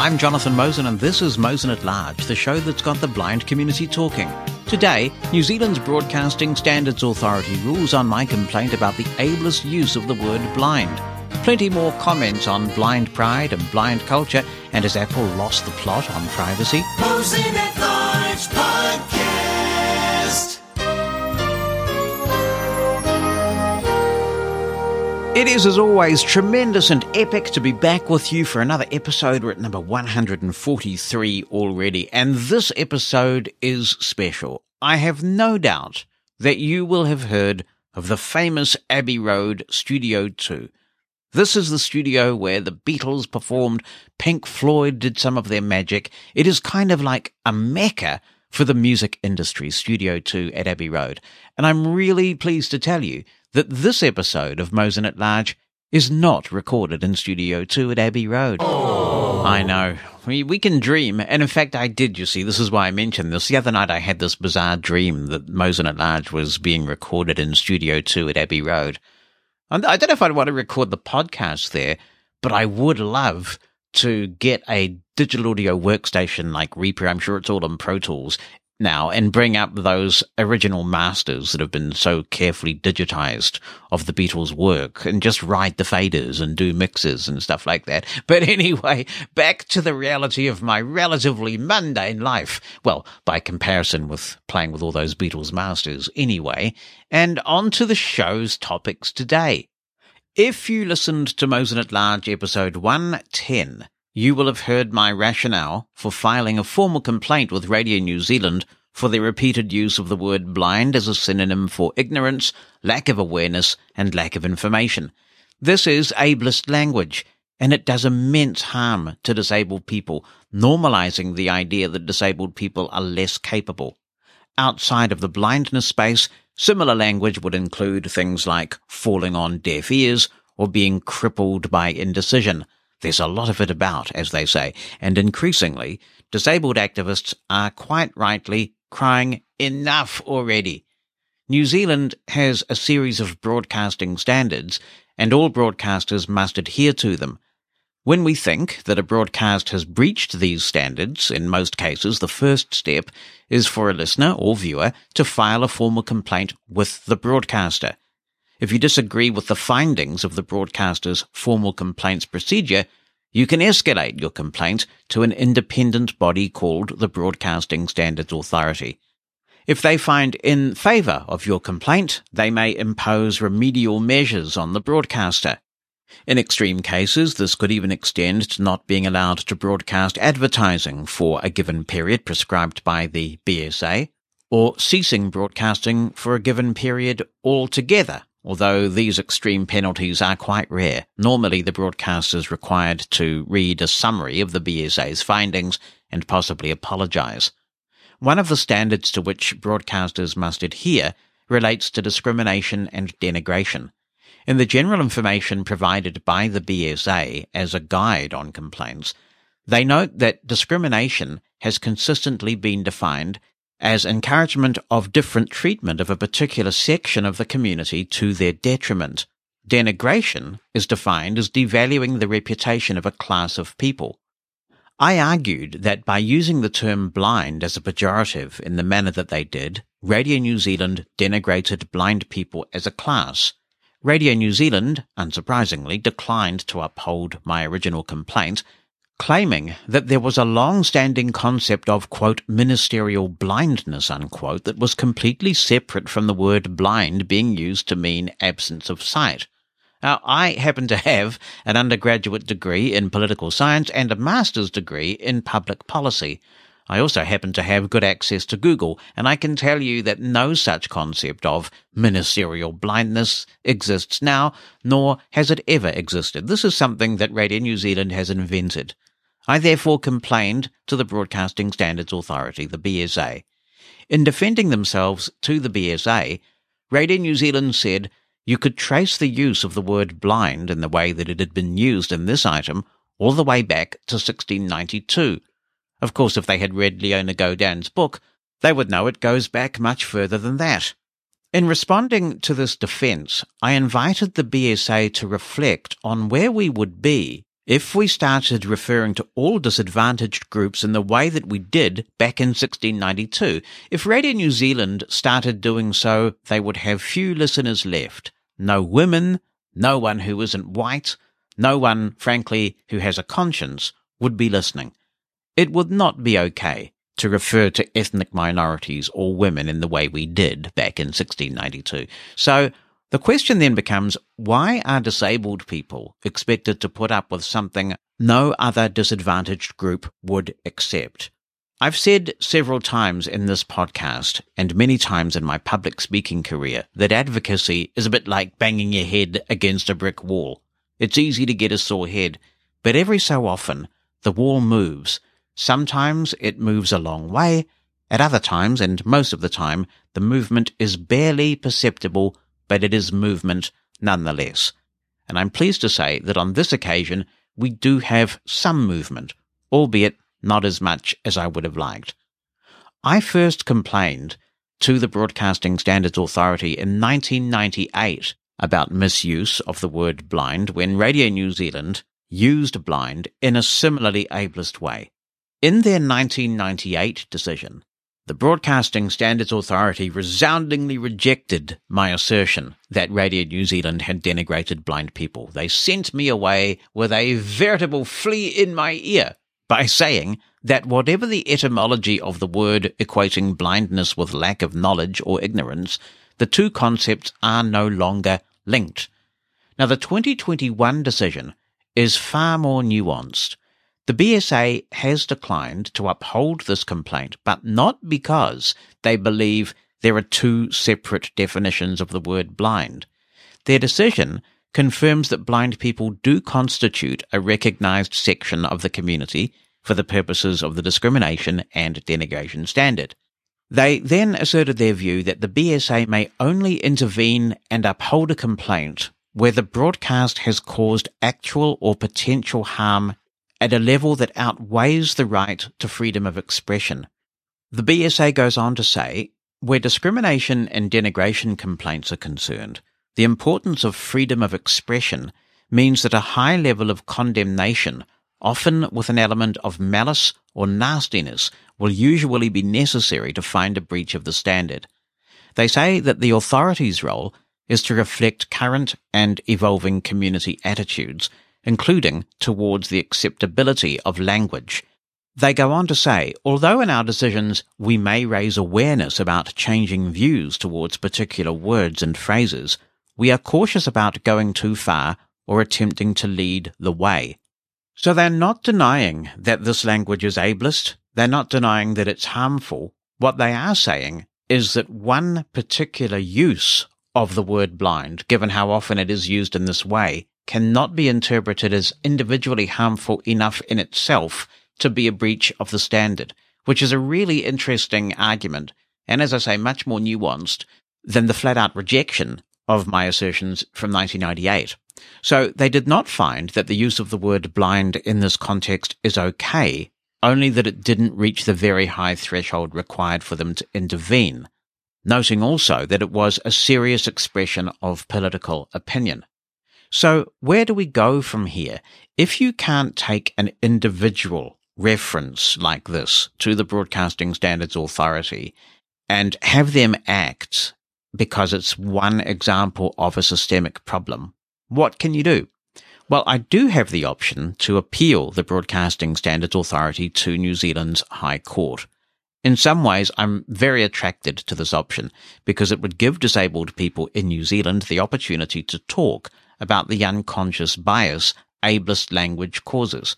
I'm Jonathan Mosen, and this is Mosen at Large, the show that's got the blind community talking. Today, New Zealand's Broadcasting Standards Authority rules on my complaint about the ableist use of the word blind. Plenty more comments on blind pride and blind culture, and has Apple lost the plot on privacy? Mosen at Large Podcast. It is, as always, tremendous and epic to be back with you for another episode. We're at number 143 already, and this episode is special. I have no doubt that you will have heard of the famous Abbey Road Studio 2. This is the studio where the Beatles performed, Pink Floyd did some of their magic. It is kind of like a mecca for the music industry, Studio 2 at Abbey Road. And I'm really pleased to tell you that this episode of Mosen at Large is not recorded in Studio 2 at Abbey Road. Oh. I know. We, we can dream. And in fact, I did, you see. This is why I mentioned this. The other night, I had this bizarre dream that Mosen at Large was being recorded in Studio 2 at Abbey Road. And I don't know if I'd want to record the podcast there, but I would love to get a digital audio workstation like Reaper. I'm sure it's all in Pro Tools now and bring up those original masters that have been so carefully digitized of the Beatles' work and just ride the faders and do mixes and stuff like that. But anyway, back to the reality of my relatively mundane life. Well, by comparison with playing with all those Beatles masters anyway. And on to the show's topics today. If you listened to Mosen at Large episode 110, you will have heard my rationale for filing a formal complaint with Radio New Zealand for the repeated use of the word blind as a synonym for ignorance, lack of awareness, and lack of information. This is ableist language, and it does immense harm to disabled people, normalizing the idea that disabled people are less capable. Outside of the blindness space, similar language would include things like falling on deaf ears or being crippled by indecision. There's a lot of it about, as they say, and increasingly, disabled activists are quite rightly crying enough already. New Zealand has a series of broadcasting standards, and all broadcasters must adhere to them. When we think that a broadcast has breached these standards, in most cases the first step is for a listener or viewer to file a formal complaint with the broadcaster. If you disagree with the findings of the broadcaster's formal complaints procedure, you can escalate your complaint to an independent body called the Broadcasting Standards Authority. If they find in favour of your complaint, they may impose remedial measures on the broadcaster. In extreme cases, this could even extend to not being allowed to broadcast advertising for a given period prescribed by the BSA, or ceasing broadcasting for a given period altogether Although these extreme penalties are quite rare, normally the broadcaster is required to read a summary of the BSA's findings and possibly apologize. One of the standards to which broadcasters must adhere relates to discrimination and denigration. In the general information provided by the BSA as a guide on complaints, they note that discrimination has consistently been defined as encouragement of different treatment of a particular section of the community to their detriment. Denigration is defined as devaluing the reputation of a class of people. I argued that by using the term blind as a pejorative in the manner that they did, Radio New Zealand denigrated blind people as a class. Radio New Zealand, unsurprisingly, declined to uphold my original complaint claiming that there was a long-standing concept of, quote, ministerial blindness, unquote, that was completely separate from the word blind being used to mean absence of sight. Now, I happen to have an undergraduate degree in political science and a master's degree in public policy. I also happen to have good access to Google, and I can tell you that no such concept of ministerial blindness exists now, nor has it ever existed. This is something that Radio New Zealand has invented. I therefore complained to the Broadcasting Standards Authority, the BSA. In defending themselves to the BSA, Radio New Zealand said you could trace the use of the word blind in the way that it had been used in this item all the way back to 1692. Of course, if they had read Leona Godin's book, they would know it goes back much further than that. In responding to this defence, I invited the BSA to reflect on where we would be if we started referring to all disadvantaged groups in the way that we did back in 1692, if Radio New Zealand started doing so, they would have few listeners left. No women, no one who isn't white, no one, frankly, who has a conscience would be listening. It would not be okay to refer to ethnic minorities or women in the way we did back in 1692. So the question then becomes why are disabled people expected to put up with something no other disadvantaged group would accept? I've said several times in this podcast and many times in my public speaking career that advocacy is a bit like banging your head against a brick wall. It's easy to get a sore head, but every so often the wall moves. Sometimes it moves a long way. At other times, and most of the time, the movement is barely perceptible but it is movement nonetheless. And I'm pleased to say that on this occasion, we do have some movement, albeit not as much as I would have liked. I first complained to the Broadcasting Standards Authority in 1998 about misuse of the word blind when Radio New Zealand used blind in a similarly ableist way. In their 1998 decision, the Broadcasting Standards Authority resoundingly rejected my assertion that Radio New Zealand had denigrated blind people. They sent me away with a veritable flea in my ear by saying that whatever the etymology of the word equating blindness with lack of knowledge or ignorance, the two concepts are no longer linked. Now, the 2021 decision is far more nuanced. The BSA has declined to uphold this complaint, but not because they believe there are two separate definitions of the word blind. Their decision confirms that blind people do constitute a recognized section of the community for the purposes of the discrimination and denigration standard. They then asserted their view that the BSA may only intervene and uphold a complaint where the broadcast has caused actual or potential harm at a level that outweighs the right to freedom of expression. The BSA goes on to say, where discrimination and denigration complaints are concerned, the importance of freedom of expression means that a high level of condemnation, often with an element of malice or nastiness, will usually be necessary to find a breach of the standard. They say that the authority's role is to reflect current and evolving community attitudes including towards the acceptability of language. They go on to say, although in our decisions we may raise awareness about changing views towards particular words and phrases, we are cautious about going too far or attempting to lead the way. So they're not denying that this language is ableist. They're not denying that it's harmful. What they are saying is that one particular use of the word blind, given how often it is used in this way, cannot be interpreted as individually harmful enough in itself to be a breach of the standard, which is a really interesting argument, and as I say, much more nuanced than the flat out rejection of my assertions from 1998. So they did not find that the use of the word blind in this context is okay, only that it didn't reach the very high threshold required for them to intervene, noting also that it was a serious expression of political opinion. So where do we go from here? If you can't take an individual reference like this to the Broadcasting Standards Authority and have them act because it's one example of a systemic problem, what can you do? Well, I do have the option to appeal the Broadcasting Standards Authority to New Zealand's High Court. In some ways, I'm very attracted to this option because it would give disabled people in New Zealand the opportunity to talk about the unconscious bias ableist language causes.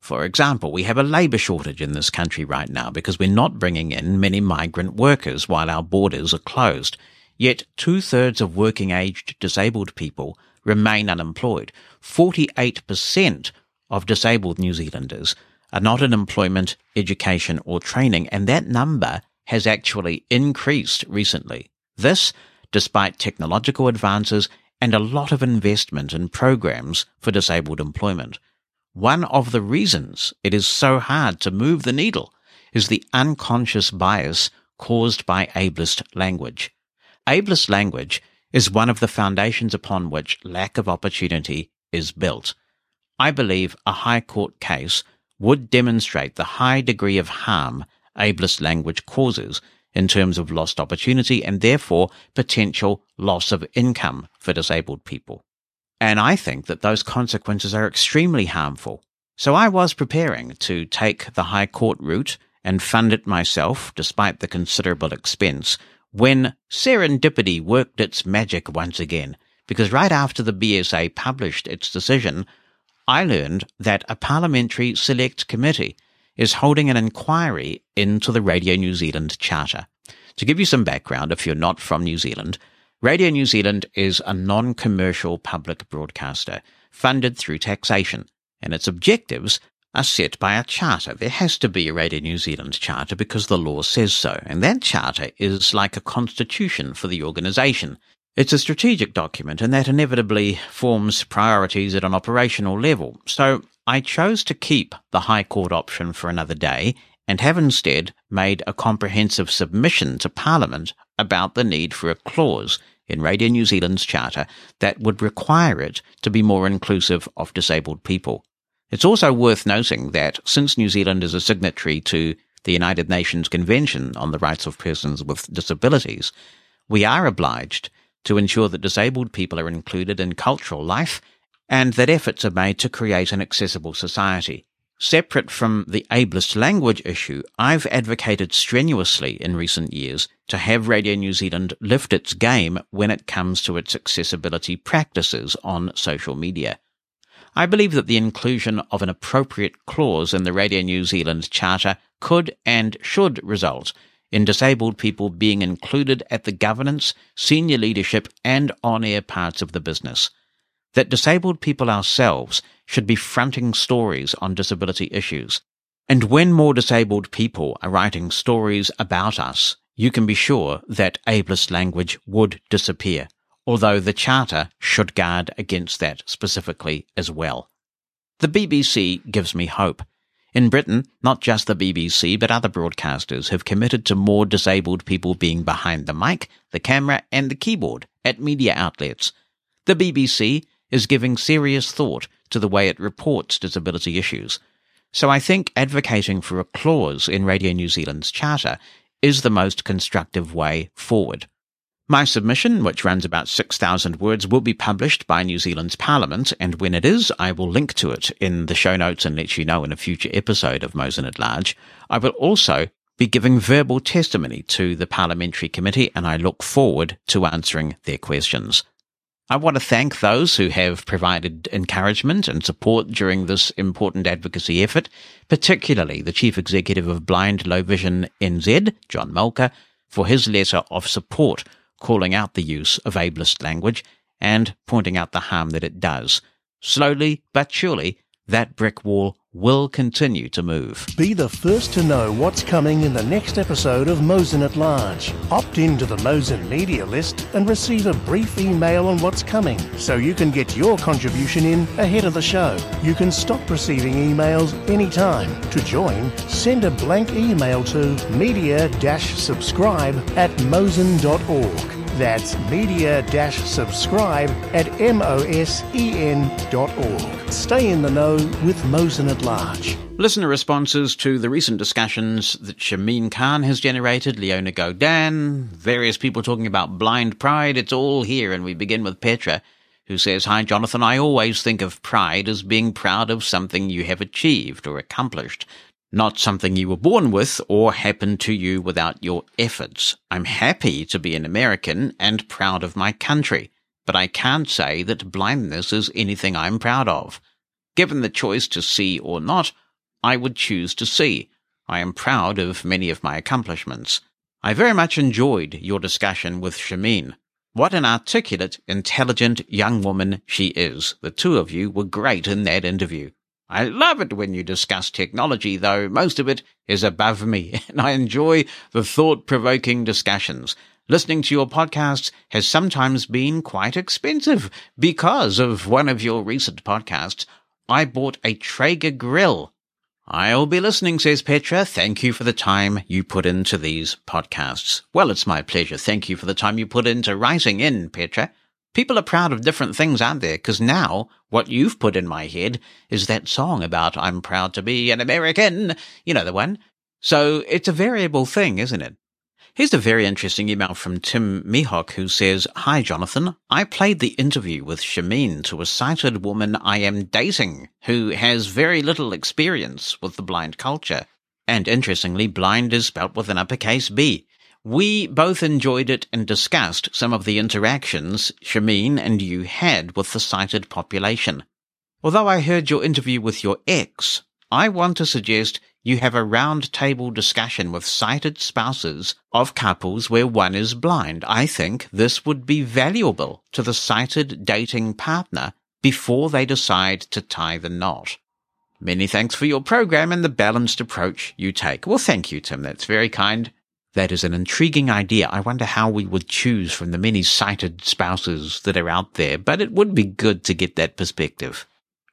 For example, we have a labour shortage in this country right now because we're not bringing in many migrant workers while our borders are closed. Yet two thirds of working aged disabled people remain unemployed. 48% of disabled New Zealanders are not in employment, education or training, and that number has actually increased recently. This, despite technological advances and a lot of investment in programs for disabled employment. One of the reasons it is so hard to move the needle is the unconscious bias caused by ableist language. Ableist language is one of the foundations upon which lack of opportunity is built. I believe a High Court case would demonstrate the high degree of harm ableist language causes in terms of lost opportunity and therefore potential loss of income for disabled people. And I think that those consequences are extremely harmful. So I was preparing to take the High Court route and fund it myself, despite the considerable expense, when serendipity worked its magic once again. Because right after the BSA published its decision, I learned that a parliamentary select committee is holding an inquiry into the Radio New Zealand Charter. To give you some background, if you're not from New Zealand, Radio New Zealand is a non commercial public broadcaster funded through taxation, and its objectives are set by a charter. There has to be a Radio New Zealand charter because the law says so, and that charter is like a constitution for the organisation. It's a strategic document, and that inevitably forms priorities at an operational level. So I chose to keep the High Court option for another day and have instead made a comprehensive submission to Parliament about the need for a clause in Radio New Zealand's charter that would require it to be more inclusive of disabled people. It's also worth noting that since New Zealand is a signatory to the United Nations Convention on the Rights of Persons with Disabilities, we are obliged to ensure that disabled people are included in cultural life and that efforts are made to create an accessible society. Separate from the ableist language issue, I've advocated strenuously in recent years to have Radio New Zealand lift its game when it comes to its accessibility practices on social media. I believe that the inclusion of an appropriate clause in the Radio New Zealand Charter could and should result in disabled people being included at the governance, senior leadership, and on air parts of the business that disabled people ourselves should be fronting stories on disability issues. And when more disabled people are writing stories about us, you can be sure that ableist language would disappear, although the Charter should guard against that specifically as well. The BBC gives me hope. In Britain, not just the BBC, but other broadcasters have committed to more disabled people being behind the mic, the camera, and the keyboard at media outlets. The BBC is giving serious thought to the way it reports disability issues. So I think advocating for a clause in Radio New Zealand's charter is the most constructive way forward. My submission, which runs about 6,000 words, will be published by New Zealand's Parliament, and when it is, I will link to it in the show notes and let you know in a future episode of Mosen at Large. I will also be giving verbal testimony to the Parliamentary Committee, and I look forward to answering their questions. I want to thank those who have provided encouragement and support during this important advocacy effort, particularly the Chief Executive of Blind Low Vision NZ, John Mulcahy, for his letter of support calling out the use of ableist language and pointing out the harm that it does. Slowly but surely, that brick wall will continue to move. Be the first to know what's coming in the next episode of Mosen at Large. Opt into the Mosen media list and receive a brief email on what's coming so you can get your contribution in ahead of the show. You can stop receiving emails anytime. To join, send a blank email to media-subscribe at mosen.org. That's media-subscribe at mosen.org. Stay in the know with Mosen at Large. Listener responses to the recent discussions that Shameen Khan has generated, Leona Godin, various people talking about blind pride, it's all here. And we begin with Petra, who says, Hi, Jonathan. I always think of pride as being proud of something you have achieved or accomplished, not something you were born with or happened to you without your efforts. I'm happy to be an American and proud of my country, but I can't say that blindness is anything I'm proud of. Given the choice to see or not, I would choose to see. I am proud of many of my accomplishments. I very much enjoyed your discussion with Shameen. What an articulate, intelligent young woman she is. The two of you were great in that interview. I love it when you discuss technology, though most of it is above me, and I enjoy the thought provoking discussions. Listening to your podcasts has sometimes been quite expensive. Because of one of your recent podcasts, I bought a Traeger grill. I'll be listening, says Petra. Thank you for the time you put into these podcasts. Well, it's my pleasure. Thank you for the time you put into writing in, Petra. People are proud of different things, aren't they? Because now what you've put in my head is that song about I'm proud to be an American. You know the one. So it's a variable thing, isn't it? Here's a very interesting email from Tim Mihok who says, Hi, Jonathan. I played the interview with Shameen to a sighted woman I am dating who has very little experience with the blind culture. And interestingly, blind is spelt with an uppercase B. We both enjoyed it and discussed some of the interactions Shameen and you had with the sighted population. Although I heard your interview with your ex, I want to suggest you have a round table discussion with sighted spouses of couples where one is blind. I think this would be valuable to the sighted dating partner before they decide to tie the knot. Many thanks for your program and the balanced approach you take. Well, thank you, Tim. That's very kind. That is an intriguing idea. I wonder how we would choose from the many sighted spouses that are out there, but it would be good to get that perspective.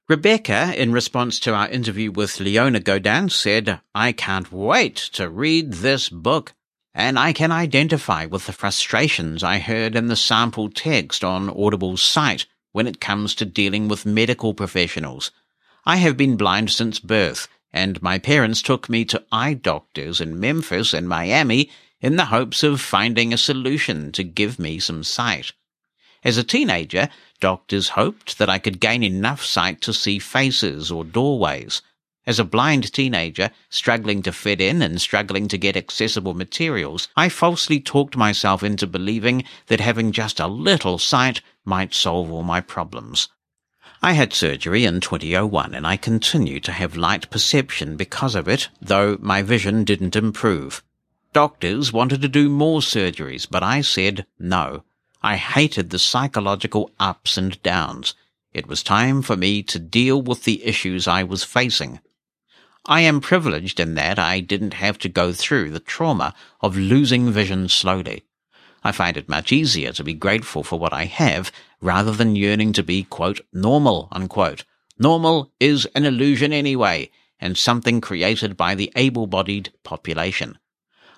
Rebecca, in response to our interview with Leona Godin, said, I can't wait to read this book, and I can identify with the frustrations I heard in the sample text on Audible's site when it comes to dealing with medical professionals. I have been blind since birth, and my parents took me to eye doctors in Memphis and Miami in the hopes of finding a solution to give me some sight. As a teenager, doctors hoped that I could gain enough sight to see faces or doorways. As a blind teenager, struggling to fit in and struggling to get accessible materials, I falsely talked myself into believing that having just a little sight might solve all my problems. I had surgery in 2001 and I continue to have light perception because of it, though my vision didn't improve. Doctors wanted to do more surgeries, but I said no. I hated the psychological ups and downs. It was time for me to deal with the issues I was facing. I am privileged in that I didn't have to go through the trauma of losing vision slowly. I find it much easier to be grateful for what I have rather than yearning to be, quote, normal, unquote. Normal is an illusion anyway, and something created by the able-bodied population.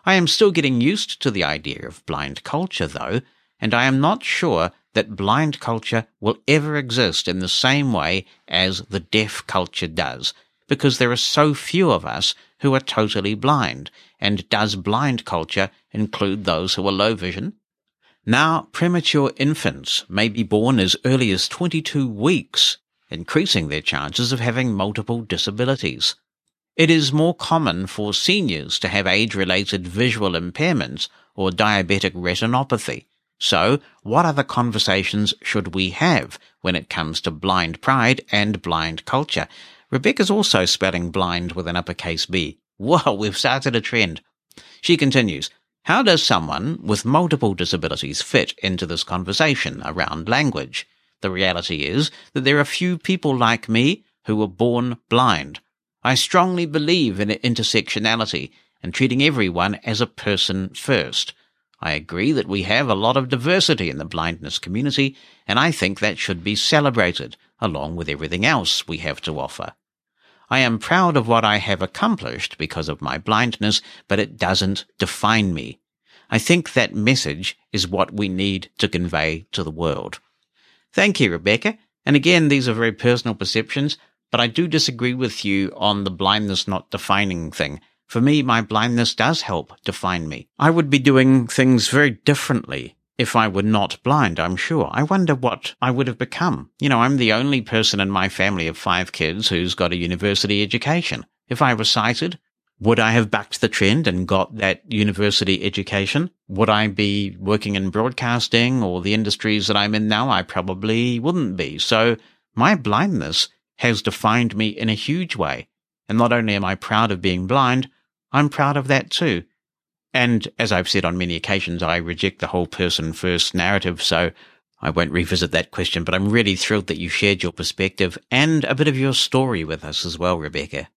I am still getting used to the idea of blind culture, though, and I am not sure that blind culture will ever exist in the same way as the deaf culture does, because there are so few of us who are totally blind, and does blind culture include those who are low vision? Now, premature infants may be born as early as 22 weeks, increasing their chances of having multiple disabilities. It is more common for seniors to have age-related visual impairments or diabetic retinopathy, so, what other conversations should we have when it comes to blind pride and blind culture? Rebecca's also spelling blind with an uppercase B. Whoa, we've started a trend. She continues, how does someone with multiple disabilities fit into this conversation around language? The reality is that there are few people like me who were born blind. I strongly believe in intersectionality and treating everyone as a person first. I agree that we have a lot of diversity in the blindness community, and I think that should be celebrated along with everything else we have to offer. I am proud of what I have accomplished because of my blindness, but it doesn't define me. I think that message is what we need to convey to the world. Thank you, Rebecca. And again, these are very personal perceptions, but I do disagree with you on the blindness not defining thing. For me, my blindness does help define me. I would be doing things very differently if I were not blind, I'm sure. I wonder what I would have become. You know, I'm the only person in my family of five kids who's got a university education. If I were sighted, would I have backed the trend and got that university education? Would I be working in broadcasting or the industries that I'm in now? I probably wouldn't be. So my blindness has defined me in a huge way. And not only am I proud of being blind, I'm proud of that too. And as I've said on many occasions, I reject the whole person first narrative, so I won't revisit that question, but I'm really thrilled that you shared your perspective and a bit of your story with us as well, Rebecca.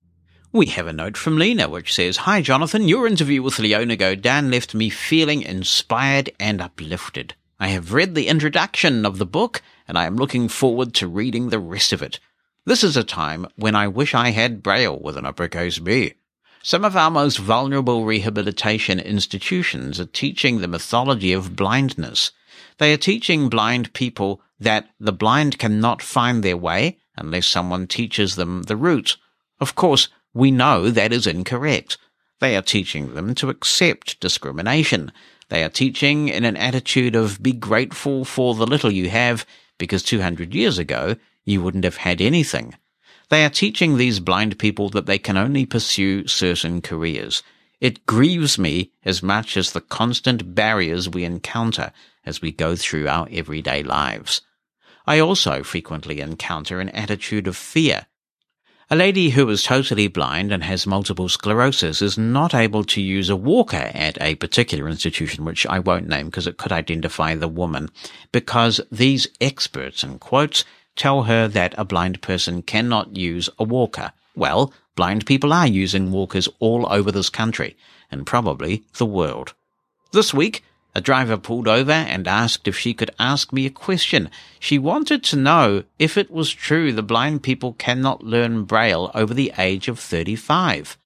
We have a note from Lena which says, Hi Jonathan, your interview with Leona Godin left me feeling inspired and uplifted. I have read the introduction of the book and I am looking forward to reading the rest of it. This is a time when I wish I had Braille with an uppercase B. Some of our most vulnerable rehabilitation institutions are teaching the mythology of blindness. They are teaching blind people that the blind cannot find their way unless someone teaches them the route. Of course, we know that is incorrect. They are teaching them to accept discrimination. They are teaching in an attitude of be grateful for the little you have because 200 years ago you wouldn't have had anything. They are teaching these blind people that they can only pursue certain careers. It grieves me as much as the constant barriers we encounter as we go through our everyday lives. I also frequently encounter an attitude of fear. A lady who is totally blind and has multiple sclerosis is not able to use a walker at a particular institution, which I won't name because it could identify the woman, because these experts, in quotes, tell her that a blind person cannot use a walker. Well, blind people are using walkers all over this country, and probably the world. This week, a driver pulled over and asked if she could ask me a question. She wanted to know if it was true the blind people cannot learn Braille over the age of 35.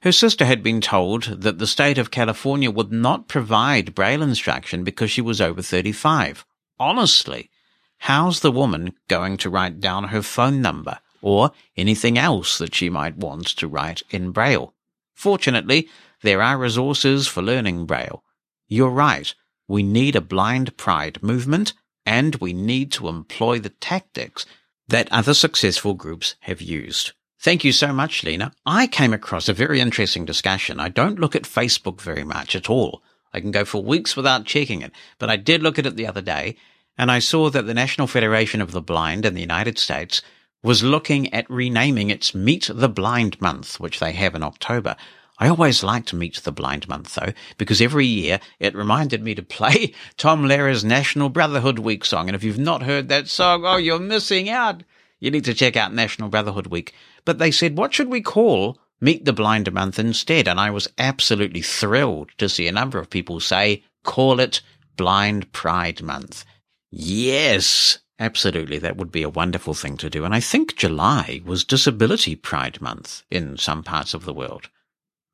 Her sister had been told that the state of California would not provide Braille instruction because she was over 35. Honestly, how's the woman going to write down her phone number or anything else that she might want to write in Braille? Fortunately, there are resources for learning Braille. You're right. We need a blind pride movement and we need to employ the tactics that other successful groups have used. Thank you so much, Lena. I came across a very interesting discussion. I don't look at Facebook very much at all. I can go for weeks without checking it, but I did look at it the other day and I saw that the National Federation of the Blind in the United States was looking at renaming its Meet the Blind Month, which they have in October. I always liked Meet the Blind Month though, because every year it reminded me to play Tom Lehrer's National Brotherhood Week song. And if you've not heard that song, oh, you're missing out. You need to check out National Brotherhood Week. But they said, what should we call Meet the Blind Month instead? And I was absolutely thrilled to see a number of people say, call it Blind Pride Month. Yes, absolutely. That would be a wonderful thing to do. And I think July was Disability Pride Month in some parts of the world.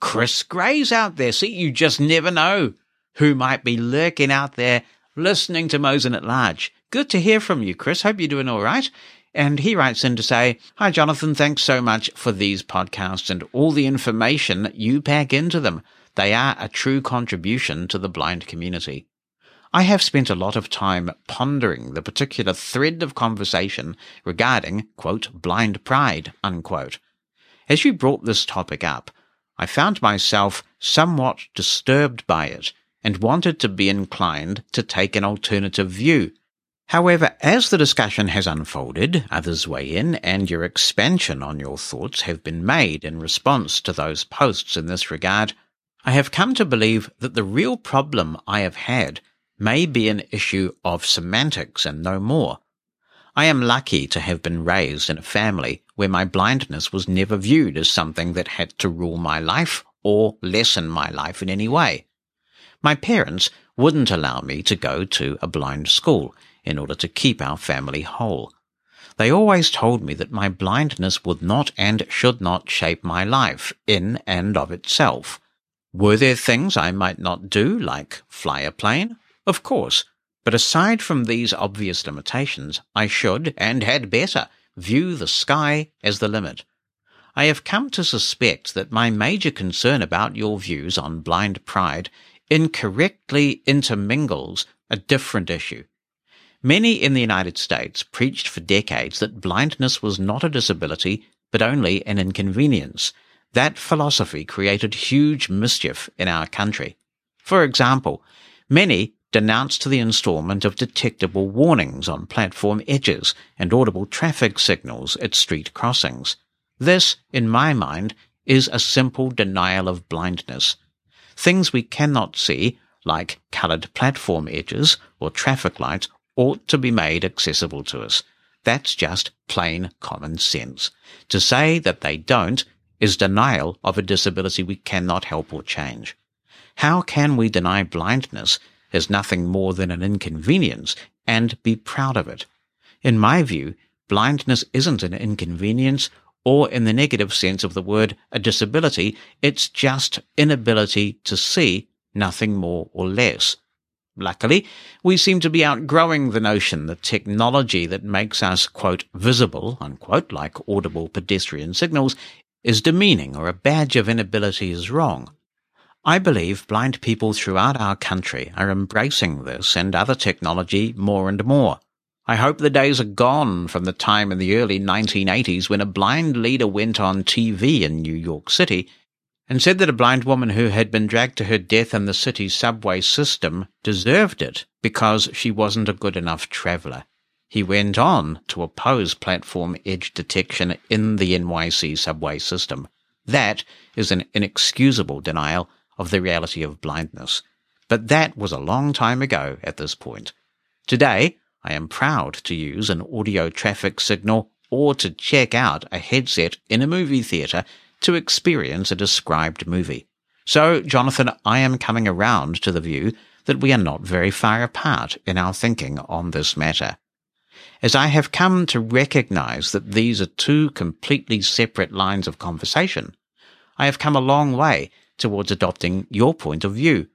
Chris Gray's out there. See, you just never know who might be lurking out there listening to Mosen at Large. Good to hear from you, Chris. Hope you're doing all right. And he writes in to say, Hi, Jonathan. Thanks so much for these podcasts and all the information you pack into them. They are a true contribution to the blind community. I have spent a lot of time pondering the particular thread of conversation regarding, quote, blind pride, unquote. As you brought this topic up, I found myself somewhat disturbed by it and wanted to be inclined to take an alternative view. However, as the discussion has unfolded, others weigh in and your expansion on your thoughts have been made in response to those posts in this regard, I have come to believe that the real problem I have had may be an issue of semantics and no more. I am lucky to have been raised in a family where my blindness was never viewed as something that had to rule my life or lessen my life in any way. My parents wouldn't allow me to go to a blind school in order to keep our family whole. They always told me that my blindness would not and should not shape my life in and of itself. Were there things I might not do, like fly a plane? Of course, but aside from these obvious limitations, I should, and had better, view the sky as the limit. I have come to suspect that my major concern about your views on blind pride incorrectly intermingles a different issue. Many in the United States preached for decades that blindness was not a disability, but only an inconvenience. That philosophy created huge mischief in our country. For example, many denounced the installment of detectable warnings on platform edges and audible traffic signals at street crossings. This, in my mind, is a simple denial of blindness. Things we cannot see, like coloured platform edges or traffic lights, ought to be made accessible to us. That's just plain common sense. To say that they don't is denial of a disability we cannot help or change. How can we deny blindness as nothing more than an inconvenience and be proud of it. In my view, blindness isn't an inconvenience or in the negative sense of the word a disability. It's just inability to see nothing more or less. Luckily, we seem to be outgrowing the notion that technology that makes us, quote, visible, unquote, like audible pedestrian signals, is demeaning or a badge of inability is wrong. I believe blind people throughout our country are embracing this and other technology more and more. I hope the days are gone from the time in the early 1980s when a blind leader went on TV in New York City and said that a blind woman who had been dragged to her death in the city's subway system deserved it because she wasn't a good enough traveller. He went on to oppose platform edge detection in the NYC subway system. That is an inexcusable denial of the reality of blindness. But that was a long time ago at this point. Today, I am proud to use an audio traffic signal or to check out a headset in a movie theatre to experience a described movie. So, Jonathan, I am coming around to the view that we are not very far apart in our thinking on this matter. As I have come to recognize that these are two completely separate lines of conversation, I have come a long way towards adopting your point of view.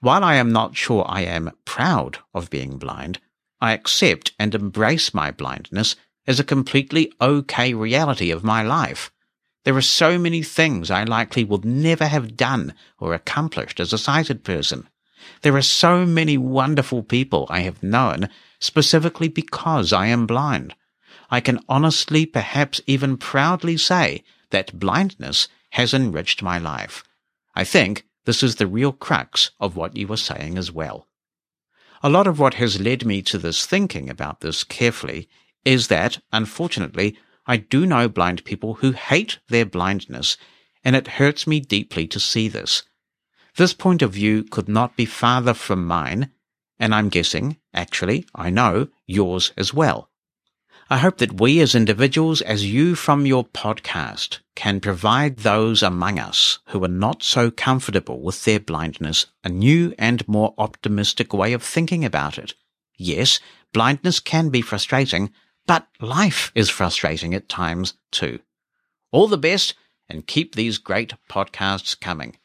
While I am not sure I am proud of being blind, I accept and embrace my blindness as a completely okay reality of my life. There are so many things I likely would never have done or accomplished as a sighted person. There are so many wonderful people I have known specifically because I am blind. I can honestly, perhaps even proudly say that blindness has enriched my life. I think this is the real crux of what you were saying as well. A lot of what has led me to this thinking about this carefully is that, unfortunately, I do know blind people who hate their blindness, and it hurts me deeply to see this. This point of view could not be farther from mine, and I'm guessing, actually, I know, yours as well. I hope that we as individuals, as you from your podcast, can provide those among us who are not so comfortable with their blindness a new and more optimistic way of thinking about it. Yes, blindness can be frustrating, but life is frustrating at times too. All the best and keep these great podcasts coming.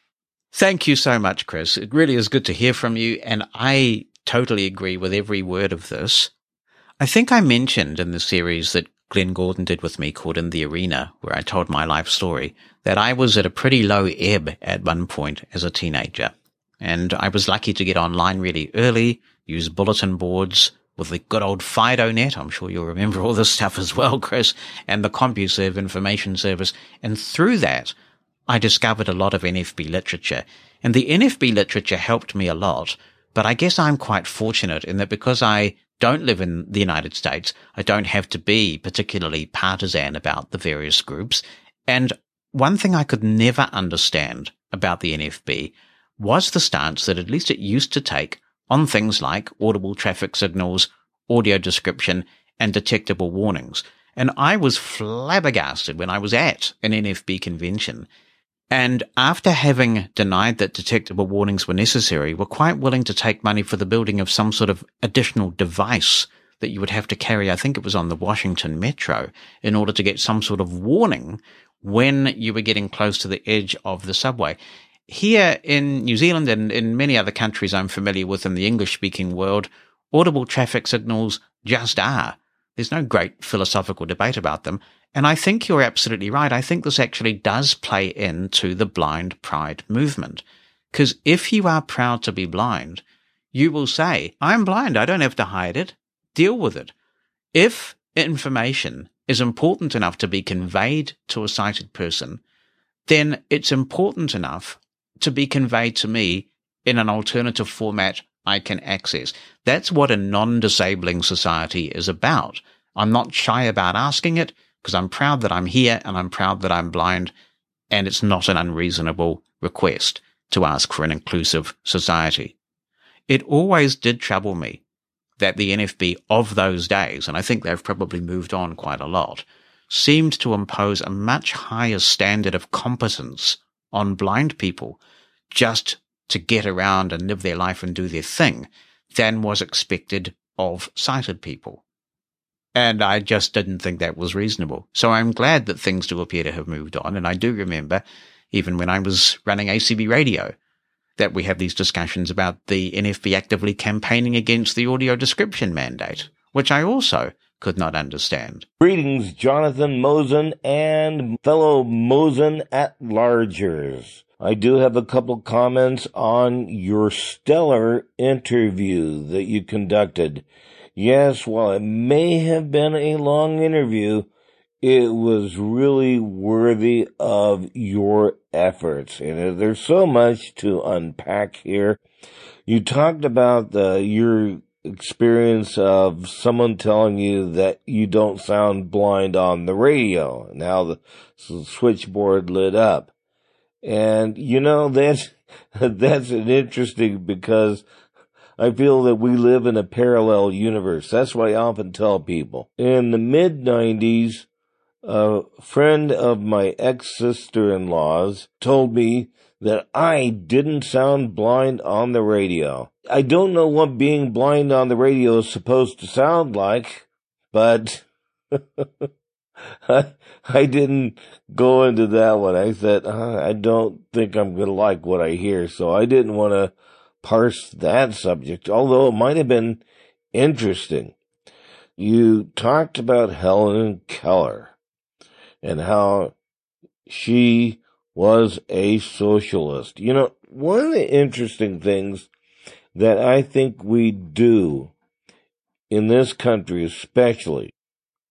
Thank you so much, Chris. It really is good to hear from you. And I totally agree with every word of this. I think I mentioned in the series that Glenn Gordon did with me called In the Arena, where I told my life story, that I was at a pretty low ebb at one point as a teenager. And I was lucky to get online really early, use bulletin boards, with the good old FidoNet. I'm sure you'll remember all this stuff as well, Chris, and the CompuServe information service. And through that, I discovered a lot of NFB literature. And the NFB literature helped me a lot. But I guess I'm quite fortunate in that because I don't live in the United States, I don't have to be particularly partisan about the various groups. And one thing I could never understand about the NFB was the stance that at least it used to take on things like audible traffic signals, audio description, and detectable warnings. And I was flabbergasted when I was at an NFB convention. And after having denied that detectable warnings were necessary, were quite willing to take money for the building of some sort of additional device that you would have to carry. I think it was on the Washington Metro in order to get some sort of warning when you were getting close to the edge of the subway here in New Zealand and in many other countries I'm familiar with in the English speaking world, audible traffic signals just are. There's no great philosophical debate about them. And I think you're absolutely right. I think this actually does play into the blind pride movement. Because if you are proud to be blind, you will say, I'm blind. I don't have to hide it. Deal with it. If information is important enough to be conveyed to a sighted person, then it's important enough to be conveyed to me in an alternative format I can access. That's what a non-disabling society is about. I'm not shy about asking it because I'm proud that I'm here and I'm proud that I'm blind and it's not an unreasonable request to ask for an inclusive society. It always did trouble me that the NFB of those days, and I think they've probably moved on quite a lot, seemed to impose a much higher standard of competence on blind people just to get around and live their life and do their thing than was expected of sighted people. And I just didn't think that was reasonable. So I'm glad that things do appear to have moved on. And I do remember, even when I was running ACB radio, that we have these discussions about the NFB actively campaigning against the audio description mandate, which I also could not understand. Greetings, Jonathan Mosen and fellow Mosen at largers. I do have a couple comments on your stellar interview that you conducted. Yes, while it may have been a long interview, it was really worthy of your efforts. And there's so much to unpack here. You talked about the, your experience of someone telling you that you don't sound blind on the radio and how the switchboard lit up. And you know, that's, that's an interesting because I feel that we live in a parallel universe. That's what I often tell people. In the mid nineties, a friend of my ex sister in law's told me that I didn't sound blind on the radio. I don't know what being blind on the radio is supposed to sound like, but I, I didn't go into that one. I said, uh, I don't think I'm going to like what I hear. So I didn't want to parse that subject, although it might have been interesting. You talked about Helen Keller and how she was a socialist. You know, one of the interesting things that I think we do in this country, especially,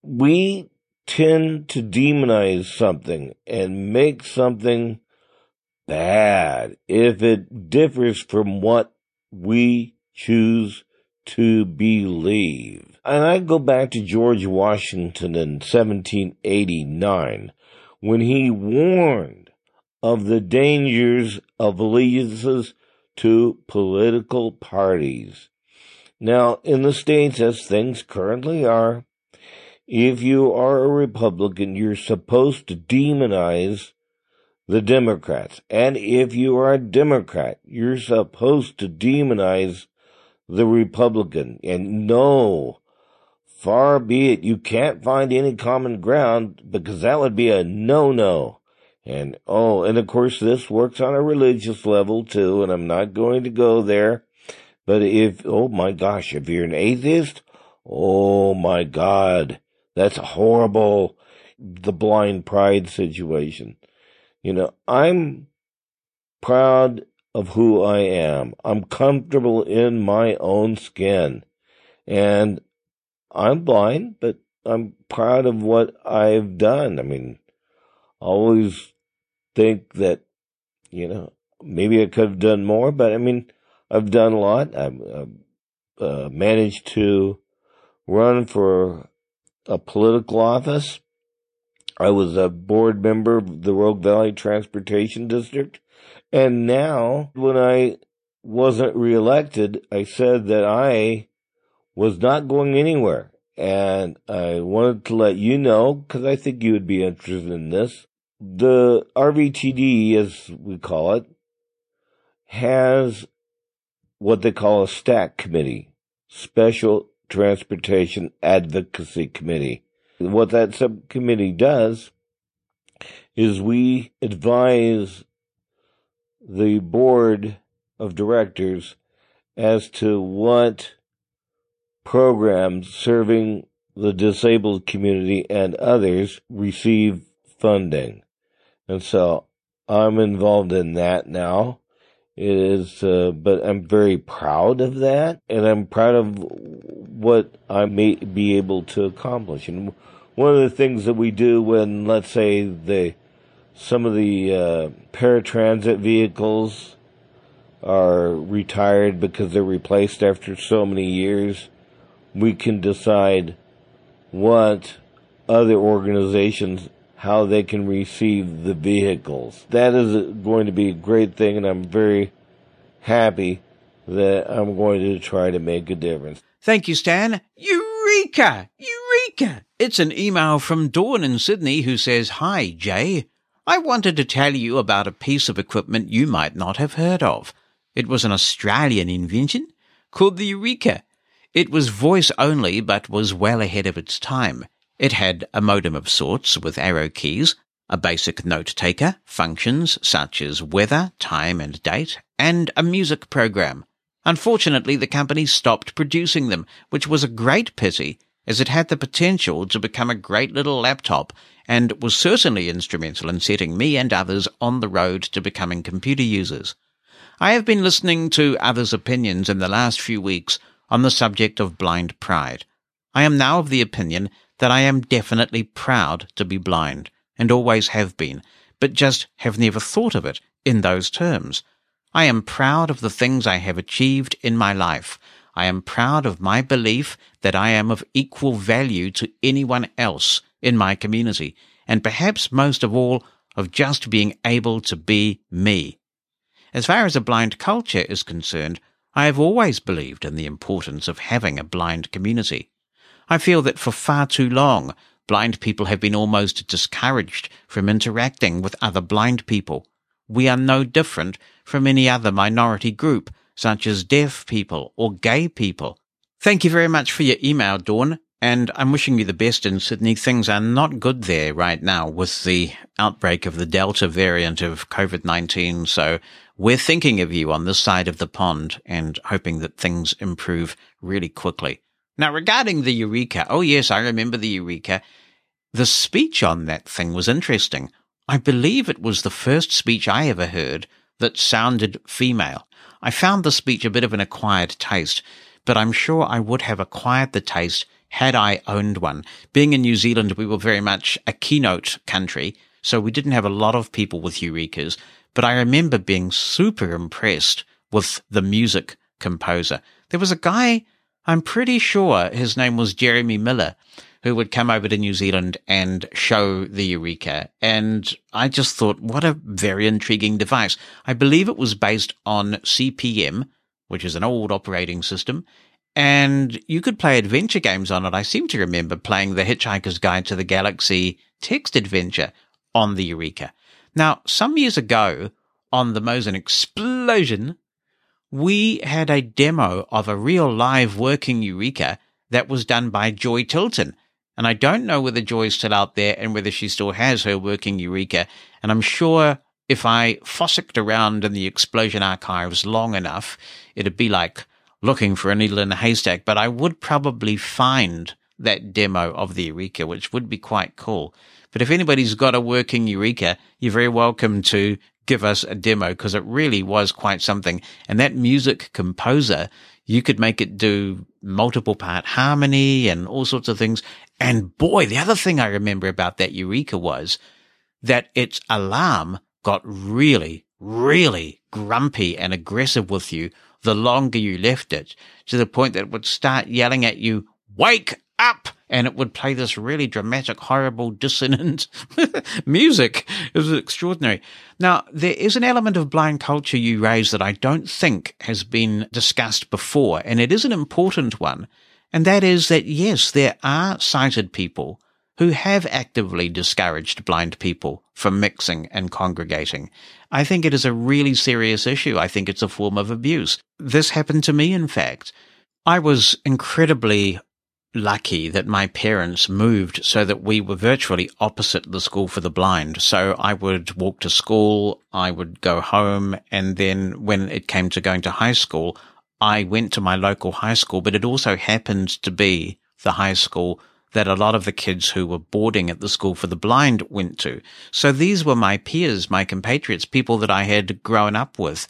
we tend to demonize something and make something bad if it differs from what we choose to believe. And I go back to George Washington in 1789 when he warned of the dangers of allegiances to political parties. Now, in the States, as things currently are, if you are a Republican, you're supposed to demonize the Democrats. And if you are a Democrat, you're supposed to demonize the Republican. And no, far be it, you can't find any common ground because that would be a no-no. And oh, and of course this works on a religious level too, and I'm not going to go there. But if, oh my gosh, if you're an atheist, oh my God, that's horrible. The blind pride situation. You know, I'm proud of who I am. I'm comfortable in my own skin. And I'm blind, but I'm proud of what I've done. I mean, I always think that, you know, maybe I could have done more, but I mean, I've done a lot. I've, I've uh, managed to run for a political office. I was a board member of the Rogue Valley Transportation District. And now, when I wasn't reelected, I said that I was not going anywhere. And I wanted to let you know, because I think you would be interested in this. The RVTD, as we call it, has what they call a STAC committee, Special Transportation Advocacy Committee. What that subcommittee does is we advise the board of directors as to what programs serving the disabled community and others receive funding. And so I'm involved in that now. It is, uh, but I'm very proud of that and I'm proud of what I may be able to accomplish. And one of the things that we do when, let's say, the, some of the, uh, paratransit vehicles are retired because they're replaced after so many years, we can decide what other organizations how they can receive the vehicles. That is going to be a great thing, and I'm very happy that I'm going to try to make a difference. Thank you, Stan. Eureka! Eureka! It's an email from Dawn in Sydney who says, Hi, Jay. I wanted to tell you about a piece of equipment you might not have heard of. It was an Australian invention called the Eureka. It was voice only, but was well ahead of its time. It had a modem of sorts with arrow keys, a basic note taker, functions such as weather, time and date, and a music program. Unfortunately, the company stopped producing them, which was a great pity, as it had the potential to become a great little laptop and was certainly instrumental in setting me and others on the road to becoming computer users. I have been listening to others' opinions in the last few weeks on the subject of blind pride. I am now of the opinion that I am definitely proud to be blind, and always have been, but just have never thought of it in those terms. I am proud of the things I have achieved in my life. I am proud of my belief that I am of equal value to anyone else in my community, and perhaps most of all, of just being able to be me. As far as a blind culture is concerned, I have always believed in the importance of having a blind community. I feel that for far too long, blind people have been almost discouraged from interacting with other blind people. We are no different from any other minority group, such as deaf people or gay people. Thank you very much for your email, Dawn and I'm wishing you the best in Sydney. Things are not good there right now with the outbreak of the Delta variant of COVID-19. So we're thinking of you on this side of the pond and hoping that things improve really quickly. Now, regarding the Eureka, oh yes, I remember the Eureka. The speech on that thing was interesting. I believe it was the first speech I ever heard that sounded female. I found the speech a bit of an acquired taste, but I'm sure I would have acquired the taste had I owned one. Being in New Zealand, we were very much a keynote country, so we didn't have a lot of people with Eurekas, but I remember being super impressed with the music composer. There was a guy, I'm pretty sure his name was Jeremy Miller, who would come over to New Zealand and show the Eureka. And I just thought, what a very intriguing device. I believe it was based on CP/M, which is an old operating system, and you could play adventure games on it. I seem to remember playing The Hitchhiker's Guide to the Galaxy text adventure on the Eureka. Now, some years ago on the Mosen Explosion, we had a demo of a real live working Eureka that was done by Joy Tilton. And I don't know whether Joy's still out there and whether she still has her working Eureka. And I'm sure if I fossicked around in the explosion archives long enough, it'd be like looking for a needle in a haystack, but I would probably find that demo of the Eureka, which would be quite cool. But if anybody's got a working Eureka, you're very welcome to give us a demo because it really was quite something. And that music composer, you could make it do multiple part harmony and all sorts of things. And boy, the other thing I remember about that Eureka was that its alarm got really, really grumpy and aggressive with you the longer you left it to the point that it would start yelling at you, wake up! And it would play this really dramatic, horrible, dissonant music. It was extraordinary. Now, there is an element of blind culture you raise that I don't think has been discussed before, and it is an important one. And that is that yes, there are sighted people who have actively discouraged blind people from mixing and congregating. I think it is a really serious issue. I think it's a form of abuse. This happened to me, in fact. I was incredibly lucky that my parents moved so that we were virtually opposite the school for the blind. So I would walk to school, I would go home, and then when it came to going to high school, I went to my local high school, but it also happened to be the high school that a lot of the kids who were boarding at the school for the blind went to. So these were my peers, my compatriots, people that I had grown up with.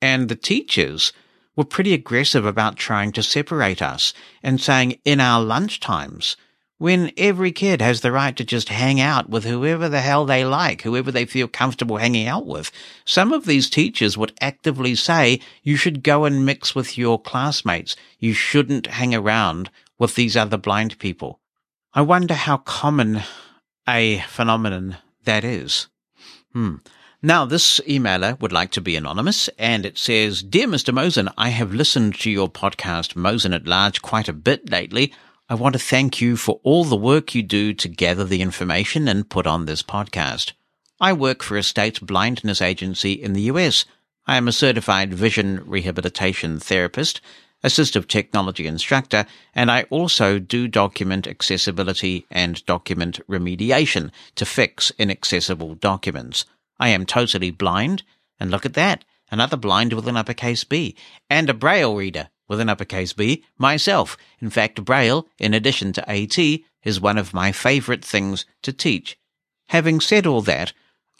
And the teachers were pretty aggressive about trying to separate us and saying in our lunch times, when every kid has the right to just hang out with whoever the hell they like, whoever they feel comfortable hanging out with. Some of these teachers would actively say you should go and mix with your classmates. You shouldn't hang around with these other blind people. I wonder how common a phenomenon that is. Hmm. Now, this emailer would like to be anonymous, and it says, Dear Mr. Mosen, I have listened to your podcast, Mosen at Large, quite a bit lately. I want to thank you for all the work you do to gather the information and put on this podcast. I work for a state blindness agency in the US. I am a certified vision rehabilitation therapist assistive technology instructor, and I also do document accessibility and document remediation to fix inaccessible documents. I am totally blind, and look at that, another blind with an uppercase B, and a braille reader with an uppercase B myself. In fact, braille, in addition to AT, is one of my favorite things to teach. Having said all that,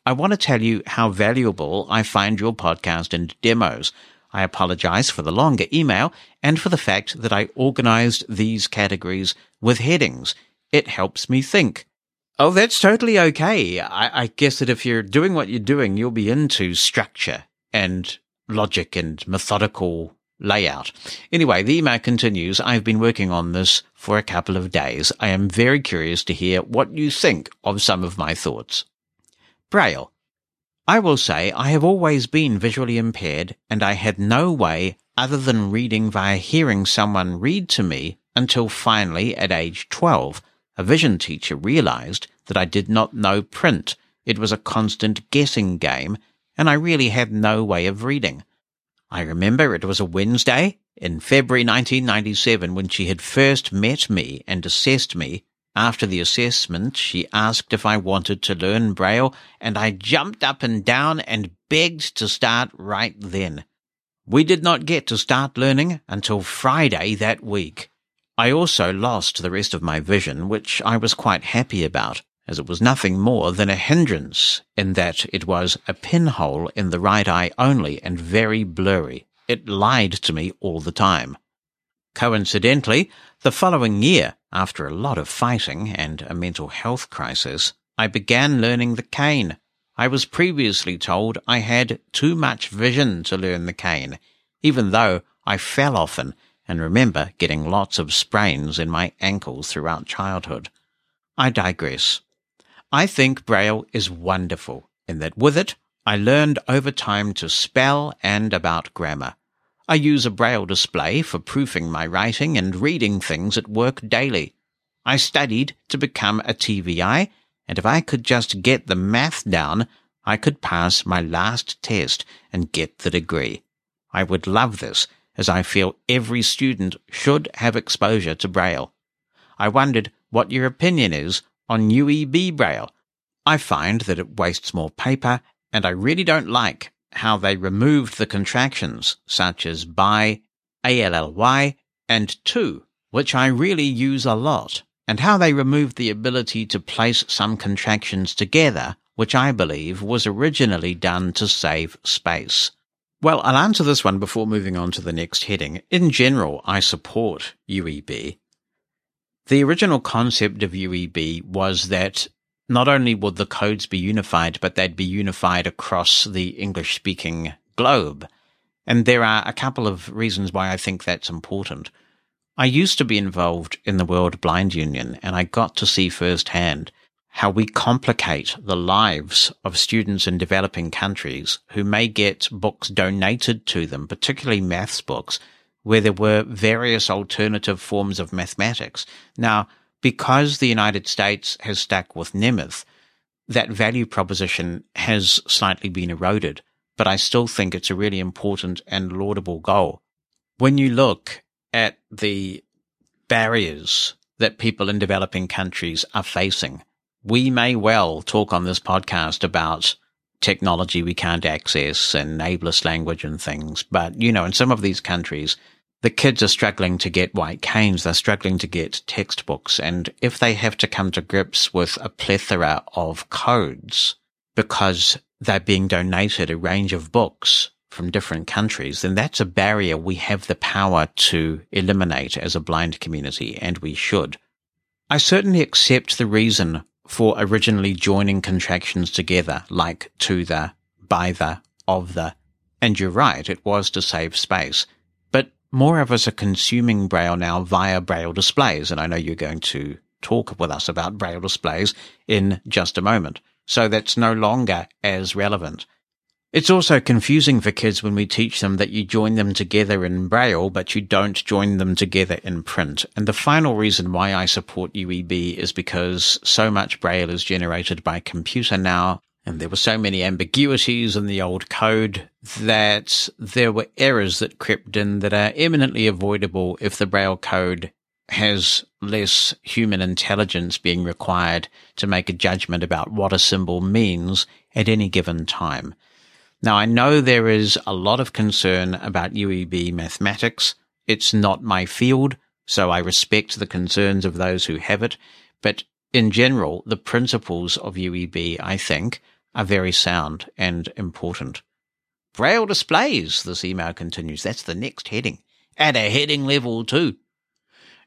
I want to tell you how valuable I find your podcast and demos. I apologize for the longer email and for the fact that I organized these categories with headings. It helps me think. Oh, that's totally okay. I, I, guess that if you're doing what you're doing, you'll be into structure and logic and methodical layout. Anyway, the email continues. I've been working on this for a couple of days. I am very curious to hear what you think of some of my thoughts. Braille. I will say I have always been visually impaired and I had no way other than reading via hearing someone read to me until finally at age 12, a vision teacher realized that I did not know print. It was a constant guessing game and I really had no way of reading. I remember it was a Wednesday in February 1997 when she had first met me and assessed me after the assessment, she asked if I wanted to learn Braille, and I jumped up and down and begged to start right then. We did not get to start learning until Friday that week. I also lost the rest of my vision, which I was quite happy about, as it was nothing more than a hindrance in that it was a pinhole in the right eye only and very blurry. It lied to me all the time. Coincidentally, the following year, after a lot of fighting and a mental health crisis, I began learning the cane. I was previously told I had too much vision to learn the cane, even though I fell often and remember getting lots of sprains in my ankles throughout childhood. I digress. I think Braille is wonderful in that with it, I learned over time to spell and about grammar. I use a braille display for proofing my writing and reading things at work daily. I studied to become a TVI, and if I could just get the math down, I could pass my last test and get the degree. I would love this, as I feel every student should have exposure to Braille. I wondered what your opinion is on UEB Braille. I find that it wastes more paper, and I really don't like how they removed the contractions such as by, ALLY, and to, which I really use a lot, and how they removed the ability to place some contractions together, which I believe was originally done to save space. Well, I'll answer this one before moving on to the next heading. In general, I support UEB. The original concept of UEB was that not only would the codes be unified, but they'd be unified across the English speaking globe. And there are a couple of reasons why I think that's important. I used to be involved in the World Blind Union and I got to see firsthand how we complicate the lives of students in developing countries who may get books donated to them, particularly maths books, where there were various alternative forms of mathematics. Now, because the United States has stuck with Nemeth, that value proposition has slightly been eroded, but I still think it's a really important and laudable goal. When you look at the barriers that people in developing countries are facing, we may well talk on this podcast about technology we can't access and ableist language and things. But, you know, in some of these countries, the kids are struggling to get white canes. They're struggling to get textbooks. And if they have to come to grips with a plethora of codes because they're being donated a range of books from different countries, then that's a barrier we have the power to eliminate as a blind community, and we should. I certainly accept the reason for originally joining contractions together, like to the, by the, of the, and you're right, it was to save space But more of us are consuming Braille now via Braille displays. And I know you're going to talk with us about Braille displays in just a moment. So that's no longer as relevant. It's also confusing for kids when we teach them that you join them together in Braille, but you don't join them together in print. And the final reason why I support UEB is because so much Braille is generated by computer now, And there were so many ambiguities in the old code that there were errors that crept in that are eminently avoidable if the Braille code has less human intelligence being required to make a judgment about what a symbol means at any given time. Now, I know there is a lot of concern about UEB mathematics. It's not my field, so I respect the concerns of those who have it. But in general, the principles of UEB, I think, are very sound and important. Braille displays, this email continues. That's the next heading. At a heading level too.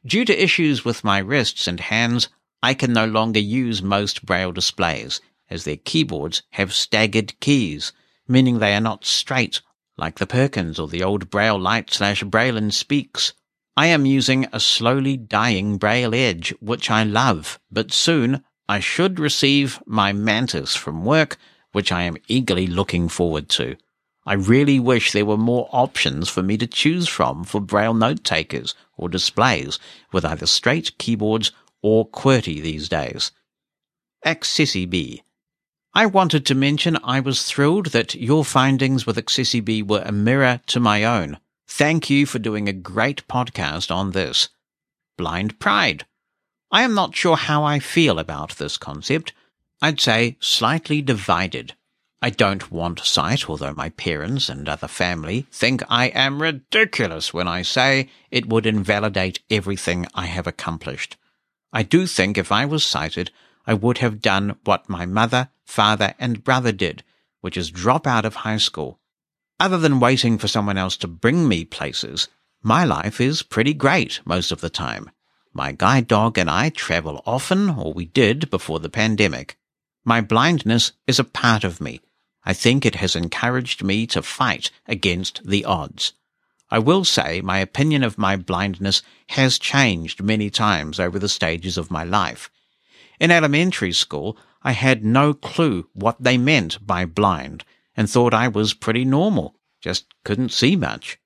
Due to issues with my wrists and hands, I can no longer use most Braille displays, as their keyboards have staggered keys, meaning they are not straight, like the Perkins or the old Braille Lite slash Braille Speaks. I am using a slowly dying Braille Edge, which I love, but soon I should receive my Mantis from work, which I am eagerly looking forward to. I really wish there were more options for me to choose from for Braille note takers or displays with either straight keyboards or QWERTY these days. Accessi I wanted to mention I was thrilled that your findings with Accessi were a mirror to my own. Thank you for doing a great podcast on this. Blind Pride. I am not sure how I feel about this concept. I'd say slightly divided. I don't want sight, although my parents and other family think I am ridiculous when I say it would invalidate everything I have accomplished. I do think if I was sighted, I would have done what my mother, father, and brother did, which is drop out of high school. Other than waiting for someone else to bring me places, my life is pretty great most of the time. My guide dog and I travel often, or we did before the pandemic. My blindness is a part of me, I think it has encouraged me to fight against the odds. I will say my opinion of my blindness has changed many times over the stages of my life. In elementary school, I had no clue what they meant by blind and thought I was pretty normal, just couldn't see much.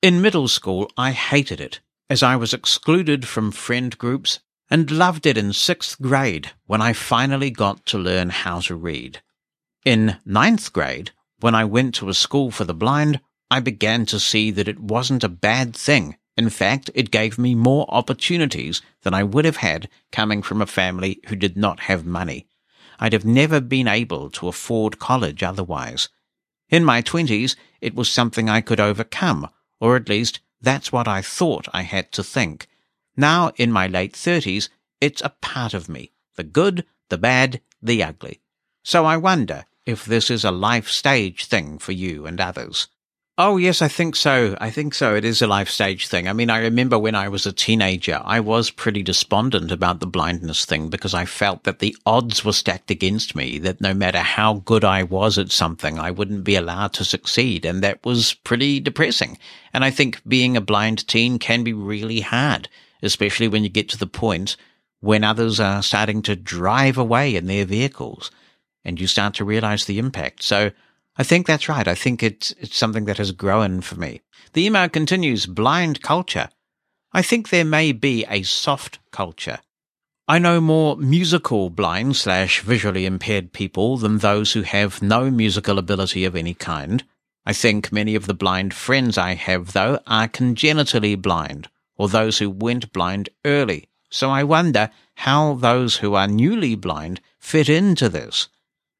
In middle school, I hated it, as I was excluded from friend groups and loved it in sixth grade when I finally got to learn how to read. In ninth grade, when I went to a school for the blind, I began to see that it wasn't a bad thing. In fact, it gave me more opportunities than I would have had coming from a family who did not have money. I'd have never been able to afford college otherwise. In my twenties, it was something I could overcome, or at least that's what I thought I had to think. Now, in my late thirties, it's a part of me. The good, the bad, the ugly. So I wonder, if this is a life stage thing for you and others. Oh, yes, I think so. I think so. It is a life stage thing. I mean, I remember when I was a teenager, I was pretty despondent about the blindness thing because I felt that the odds were stacked against me, that no matter how good I was at something, I wouldn't be allowed to succeed. And that was pretty depressing. And I think being a blind teen can be really hard, especially when you get to the point when others are starting to drive away in their vehicles and you start to realize the impact. So I think that's right. I think it's, it's something that has grown for me. The email continues blind culture. I think there may be a soft culture. I know more musical blind slash visually impaired people than those who have no musical ability of any kind. I think many of the blind friends I have, though, are congenitally blind, or those who went blind early. So I wonder how those who are newly blind fit into this.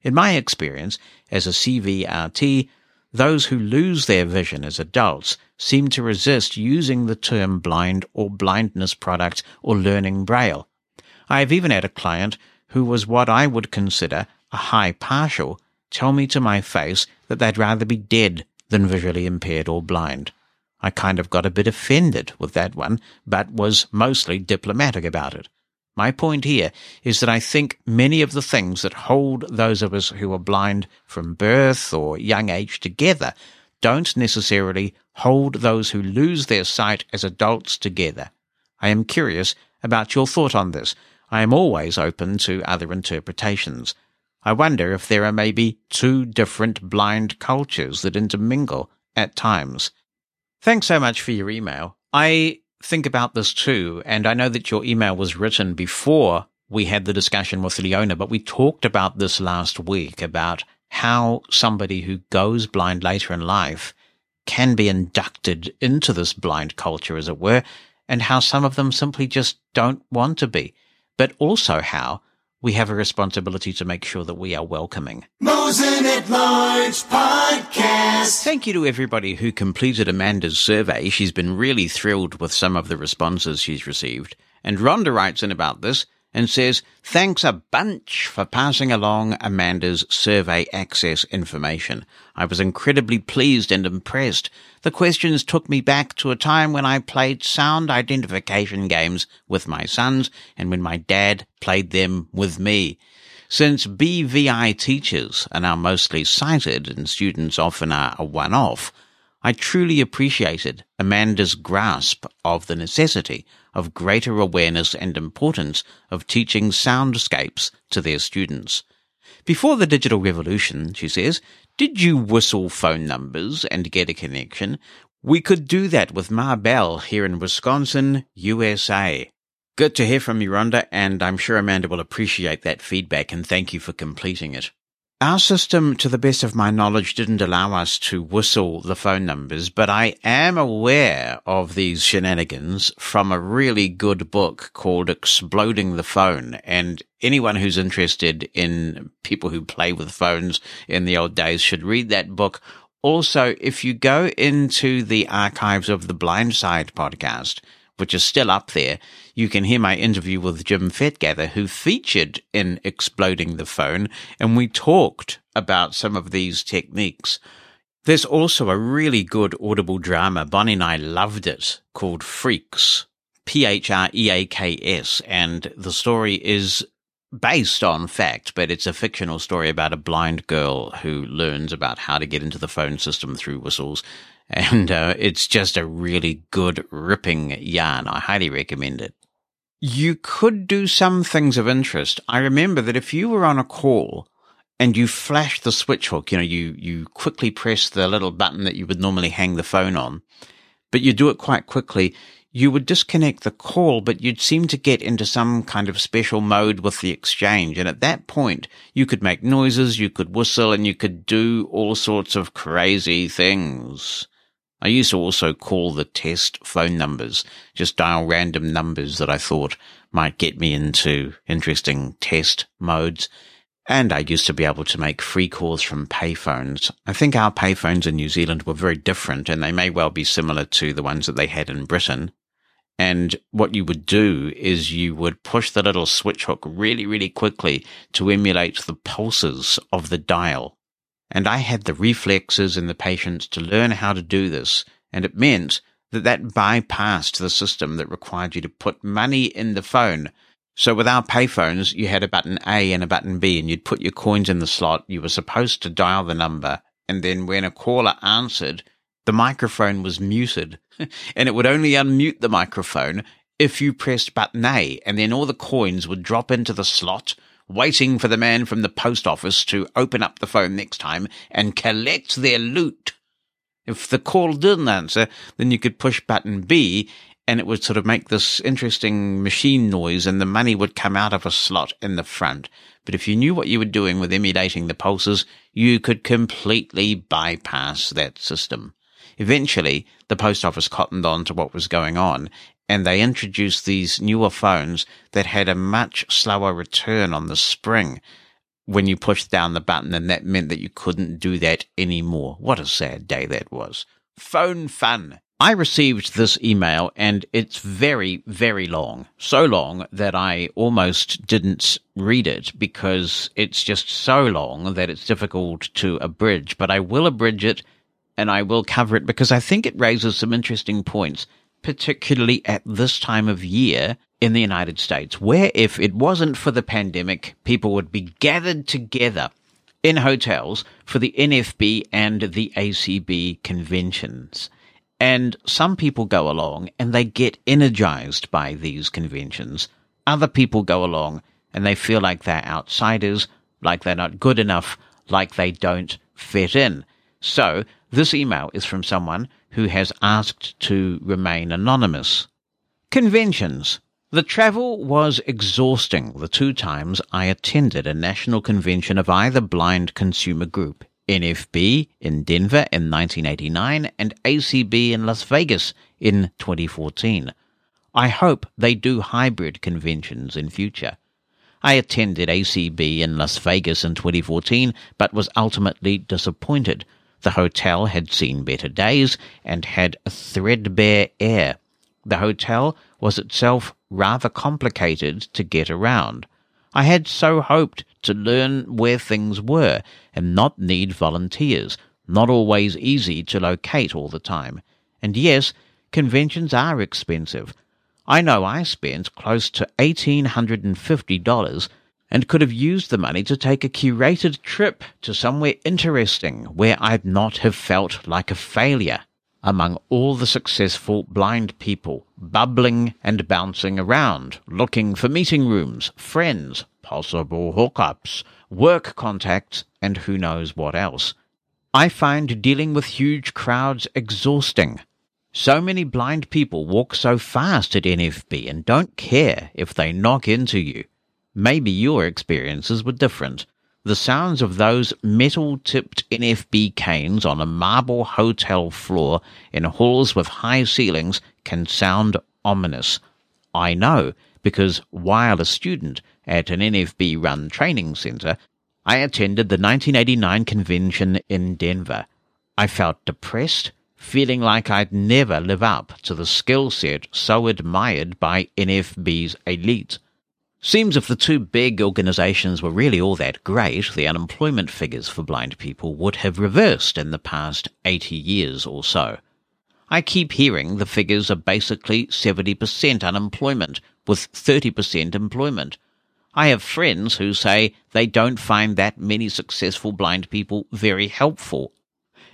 In my experience as a CVRT, those who lose their vision as adults seem to resist using the term blind or blindness product or learning braille. I have even had a client who was what I would consider a high partial tell me to my face that they'd rather be dead than visually impaired or blind. I kind of got a bit offended with that one, but was mostly diplomatic about it. My point here is that I think many of the things that hold those of us who are blind from birth or young age together don't necessarily hold those who lose their sight as adults together. I am curious about your thought on this. I am always open to other interpretations. I wonder if there are maybe two different blind cultures that intermingle at times. Thanks so much for your email. I think about this too, and I know that your email was written before we had the discussion with Leona, but we talked about this last week about how somebody who goes blind later in life can be inducted into this blind culture, as it were, and how some of them simply just don't want to be, but also how we have a responsibility to make sure that we are welcoming. Podcast. Thank you to everybody who completed Amanda's survey. She's been really thrilled with some of the responses she's received. And Rhonda writes in about this and says, Thanks a bunch for passing along Amanda's survey access information. I was incredibly pleased and impressed. The questions took me back to a time when I played sound identification games with my sons and when my dad played them with me. Since BVI teachers are now mostly sighted and students often are a one-off, I truly appreciated Amanda's grasp of the necessity of greater awareness and importance of teaching soundscapes to their students. Before the digital revolution, she says, did you whistle phone numbers and get a connection? We could do that with Ma Bell here in Wisconsin, USA. Good to hear from you, Rhonda, and I'm sure Amanda will appreciate that feedback and thank you for completing it. Our system, to the best of my knowledge, didn't allow us to whistle the phone numbers, but I am aware of these shenanigans from a really good book called Exploding the Phone. And anyone who's interested in people who play with phones in the old days should read that book. Also, if you go into the archives of the Blindside podcast, which is still up there, you can hear my interview with Jim Fettgather, who featured in Exploding the Phone, and we talked about some of these techniques. There's also a really good audible drama, Bonnie and I loved it, called Phreaks, P-H-R-E-A-K-S, and the story is based on fact, but it's a fictional story about a blind girl who learns about how to get into the phone system through whistles and uh, it's just a really good ripping yarn. I highly recommend it. You could do some things of interest. I remember that if you were on a call and you flash the switch hook, you know, you, you quickly press the little button that you would normally hang the phone on, but you do it quite quickly. You would disconnect the call, but you'd seem to get into some kind of special mode with the exchange. And at that point, you could make noises, you could whistle, and you could do all sorts of crazy things. I used to also call the test phone numbers, just dial random numbers that I thought might get me into interesting test modes. And I used to be able to make free calls from payphones. I think our payphones in New Zealand were very different and they may well be similar to the ones that they had in Britain. And what you would do is you would push the little switch hook really, really quickly to emulate the pulses of the dial. And I had the reflexes and the patience to learn how to do this. And it meant that that bypassed the system that required you to put money in the phone. So with our payphones, you had a button A and a button B and you'd put your coins in the slot. You were supposed to dial the number. And then when a caller answered, the microphone was muted and it would only unmute the microphone if you pressed button A and then all the coins would drop into the slot waiting for the man from the post office to open up the phone next time and collect their loot. If the call didn't answer, then you could push button B and it would sort of make this interesting machine noise and the money would come out of a slot in the front. But if you knew what you were doing with emulating the pulses, you could completely bypass that system. Eventually, the post office cottoned on to what was going on and they introduced these newer phones that had a much slower return on the spring when you pushed down the button, and that meant that you couldn't do that anymore. What a sad day that was. Phone fun. I received this email and it's very, very long. So long that I almost didn't read it because it's just so long that it's difficult to abridge, but I will abridge it and I will cover it because I think it raises some interesting points particularly at this time of year in the United States, where if it wasn't for the pandemic, people would be gathered together in hotels for the NFB and the ACB conventions. And some people go along and they get energized by these conventions. Other people go along and they feel like they're outsiders, like they're not good enough, like they don't fit in. So this email is from someone who has asked to remain anonymous. Conventions. The travel was exhausting the two times I attended a national convention of either blind consumer group, NFB in Denver in 1989 and ACB in Las Vegas in 2014. I hope they do hybrid conventions in future. I attended ACB in Las Vegas in 2014, but was ultimately disappointed. The hotel had seen better days and had a threadbare air. The hotel was itself rather complicated to get around. I had so hoped to learn where things were and not need volunteers, not always easy to locate all the time. And yes, conventions are expensive. I know I spent close to $1,850 and could have used the money to take a curated trip to somewhere interesting where I'd not have felt like a failure among all the successful blind people, bubbling and bouncing around, looking for meeting rooms, friends, possible hookups, work contacts, and who knows what else. I find dealing with huge crowds exhausting. So many blind people walk so fast at NFB and don't care if they knock into you. Maybe your experiences were different. The sounds of those metal tipped NFB canes on a marble hotel floor in halls with high ceilings can sound ominous. I know because while a student at an NFB run training center, I attended the 1989 convention in Denver. I felt depressed, feeling like I'd never live up to the skill set so admired by NFB's elite. Seems if the two big organizations were really all that great, the unemployment figures for blind people would have reversed in the past 80 years or so. I keep hearing the figures are basically 70% unemployment with 30% employment. I have friends who say they don't find that many successful blind people very helpful.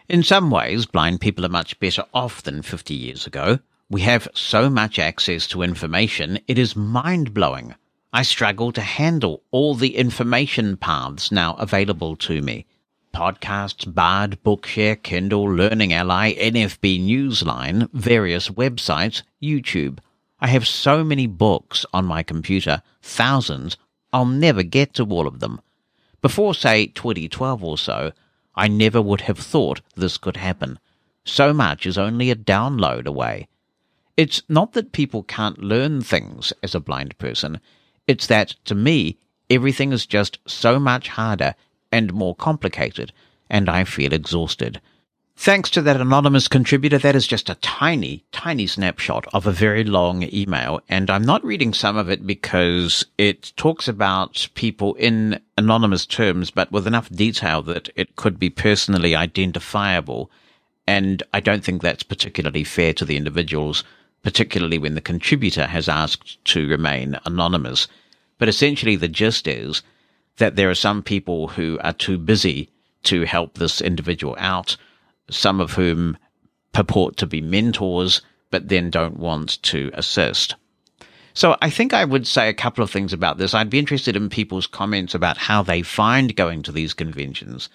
In some ways, blind people are much better off than 50 years ago. We have so much access to information, it is mind blowing. I struggle to handle all the information paths now available to me. Podcasts, Bard, Bookshare, Kindle, Learning Ally, NFB Newsline, various websites, YouTube. I have so many books on my computer, thousands, I'll never get to all of them. Before, say, 2012 or so, I never would have thought this could happen. So much is only a download away. It's not that people can't learn things as a blind person. It's that, to me, everything is just so much harder and more complicated, and I feel exhausted. Thanks to that anonymous contributor, that is just a tiny, tiny snapshot of a very long email. And I'm not reading some of it because it talks about people in anonymous terms, but with enough detail that it could be personally identifiable. And I don't think that's particularly fair to the individuals particularly when the contributor has asked to remain anonymous. But essentially, the gist is that there are some people who are too busy to help this individual out, some of whom purport to be mentors, but then don't want to assist. So I think I would say a couple of things about this. I'd be interested in people's comments about how they find going to these conventions.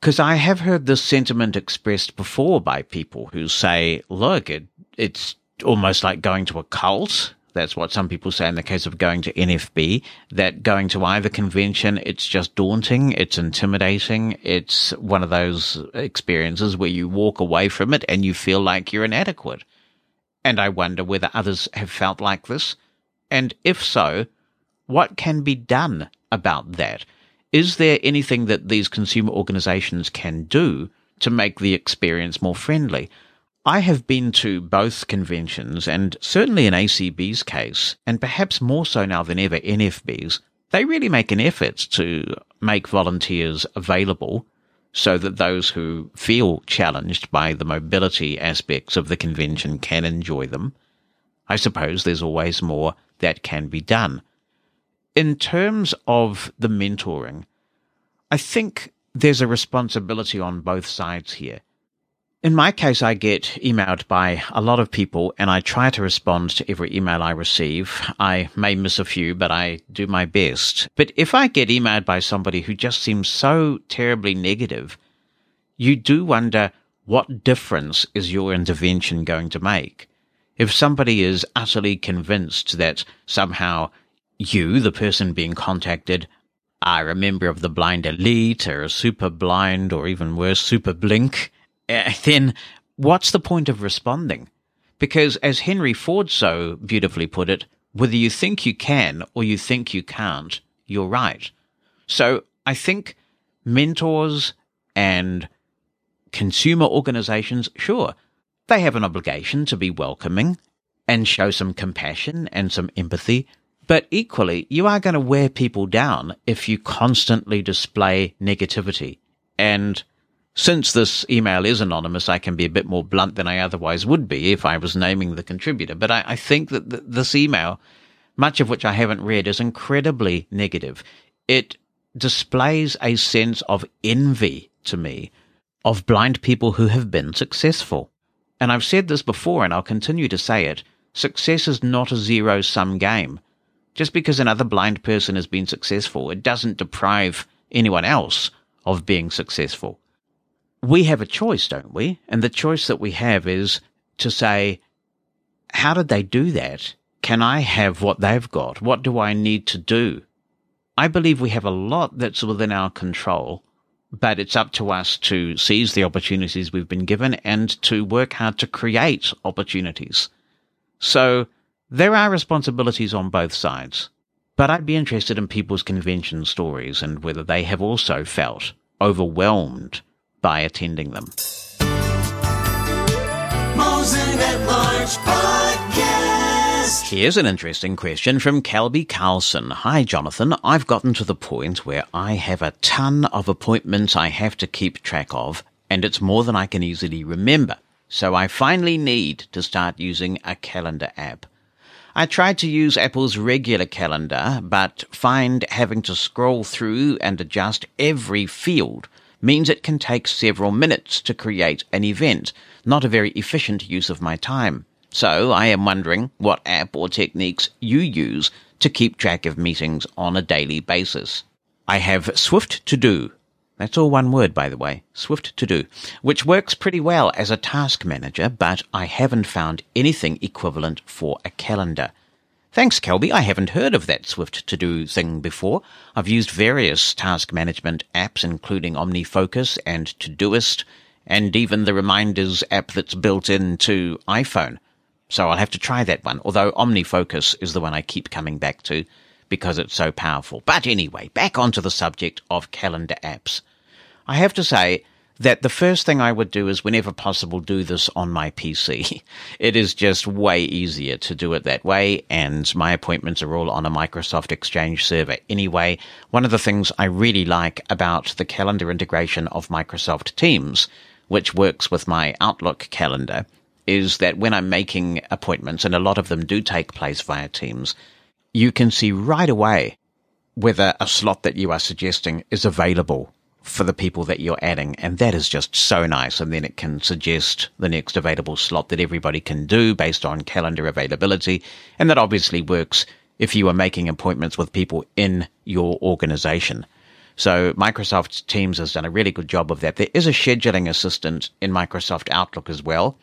Because I have heard this sentiment expressed before by people who say, look, it, it's almost like going to a cult. That's what some people say in the case of going to NFB, that going to either convention, it's just daunting, it's intimidating, it's one of those experiences where you walk away from it and you feel like you're inadequate. And I wonder whether others have felt like this. And if so, what can be done about that? Is there anything that these consumer organizations can do to make the experience more friendly? I have been to both conventions, and certainly in ACB's case, and perhaps more so now than ever NFB's, they really make an effort to make volunteers available so that those who feel challenged by the mobility aspects of the convention can enjoy them. I suppose there's always more that can be done. In terms of the mentoring, I think there's a responsibility on both sides here. In my case, I get emailed by a lot of people and I try to respond to every email I receive. I may miss a few, but I do my best. But if I get emailed by somebody who just seems so terribly negative, you do wonder what difference is your intervention going to make? If somebody is utterly convinced that somehow you, the person being contacted, are a member of the blind elite or a super blind or even worse, super blink, uh, then what's the point of responding? Because as Henry Ford so beautifully put it, whether you think you can or you think you can't, you're right. So I think mentors and consumer organizations, sure, they have an obligation to be welcoming and show some compassion and some empathy. But equally, you are going to wear people down if you constantly display negativity. And since this email is anonymous, I can be a bit more blunt than I otherwise would be if I was naming the contributor. But I, I think that th- this email, much of which I haven't read, is incredibly negative. It displays a sense of envy to me of blind people who have been successful. And I've said this before and I'll continue to say it. Success is not a zero sum game. Just because another blind person has been successful, it doesn't deprive anyone else of being successful. We have a choice, don't we? And the choice that we have is to say, how did they do that? Can I have what they've got? What do I need to do? I believe we have a lot that's within our control but it's up to us to seize the opportunities we've been given and to work hard to create opportunities. So there are responsibilities on both sides, but I'd be interested in people's convention stories and whether they have also felt overwhelmed by attending them. Mosen at Large Podcast. Here's an interesting question from Kelby Carlson. Hi, Jonathan. I've gotten to the point where I have a ton of appointments I have to keep track of, and it's more than I can easily remember. So I finally need to start using a calendar app. I tried to use Apple's regular calendar, but find having to scroll through and adjust every field means it can take several minutes to create an event, not a very efficient use of my time. So I am wondering what app or techniques you use to keep track of meetings on a daily basis. I have Swift to Do. That's all one word, by the way. Swift to Do, which works pretty well as a task manager, but I haven't found anything equivalent for a calendar. Thanks, Kelby. I haven't heard of that Swift to Do thing before. I've used various task management apps, including OmniFocus and Todoist, and even the reminders app that's built into iPhone. So I'll have to try that one, although OmniFocus is the one I keep coming back to because it's so powerful. But anyway, back onto the subject of calendar apps. I have to say that the first thing I would do is, whenever possible, do this on my PC. It is just way easier to do it that way, and my appointments are all on a Microsoft Exchange server anyway. One of the things I really like about the calendar integration of Microsoft Teams, which works with my Outlook calendar, is that when I'm making appointments, and a lot of them do take place via Teams, you can see right away whether a slot that you are suggesting is available for the people that you're adding. And that is just so nice. And then it can suggest the next available slot that everybody can do based on calendar availability. And that obviously works if you are making appointments with people in your organization. So Microsoft Teams has done a really good job of that. There is a scheduling assistant in Microsoft Outlook as well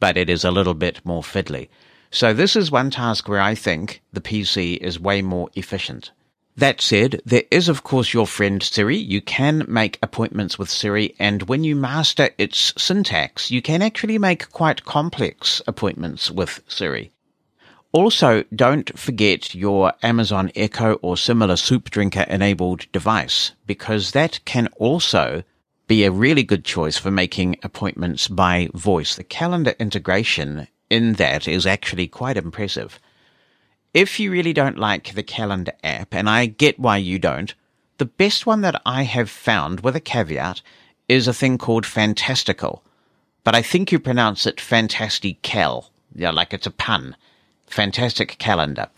but it is a little bit more fiddly. So this is one task where I think the PC is way more efficient. That said, there is of course your friend Siri. You can make appointments with Siri, and when you master its syntax, you can actually make quite complex appointments with Siri. Also, don't forget your Amazon Echo or similar soup drinker enabled device, because that can also be a really good choice for making appointments by voice. The calendar integration in that is actually quite impressive. If you really don't like the calendar app, and I get why you don't, the best one that I have found with a caveat is a thing called Fantastical. But I think you pronounce it Fantastical. Yeah, like it's a pun. Fantastic calendar.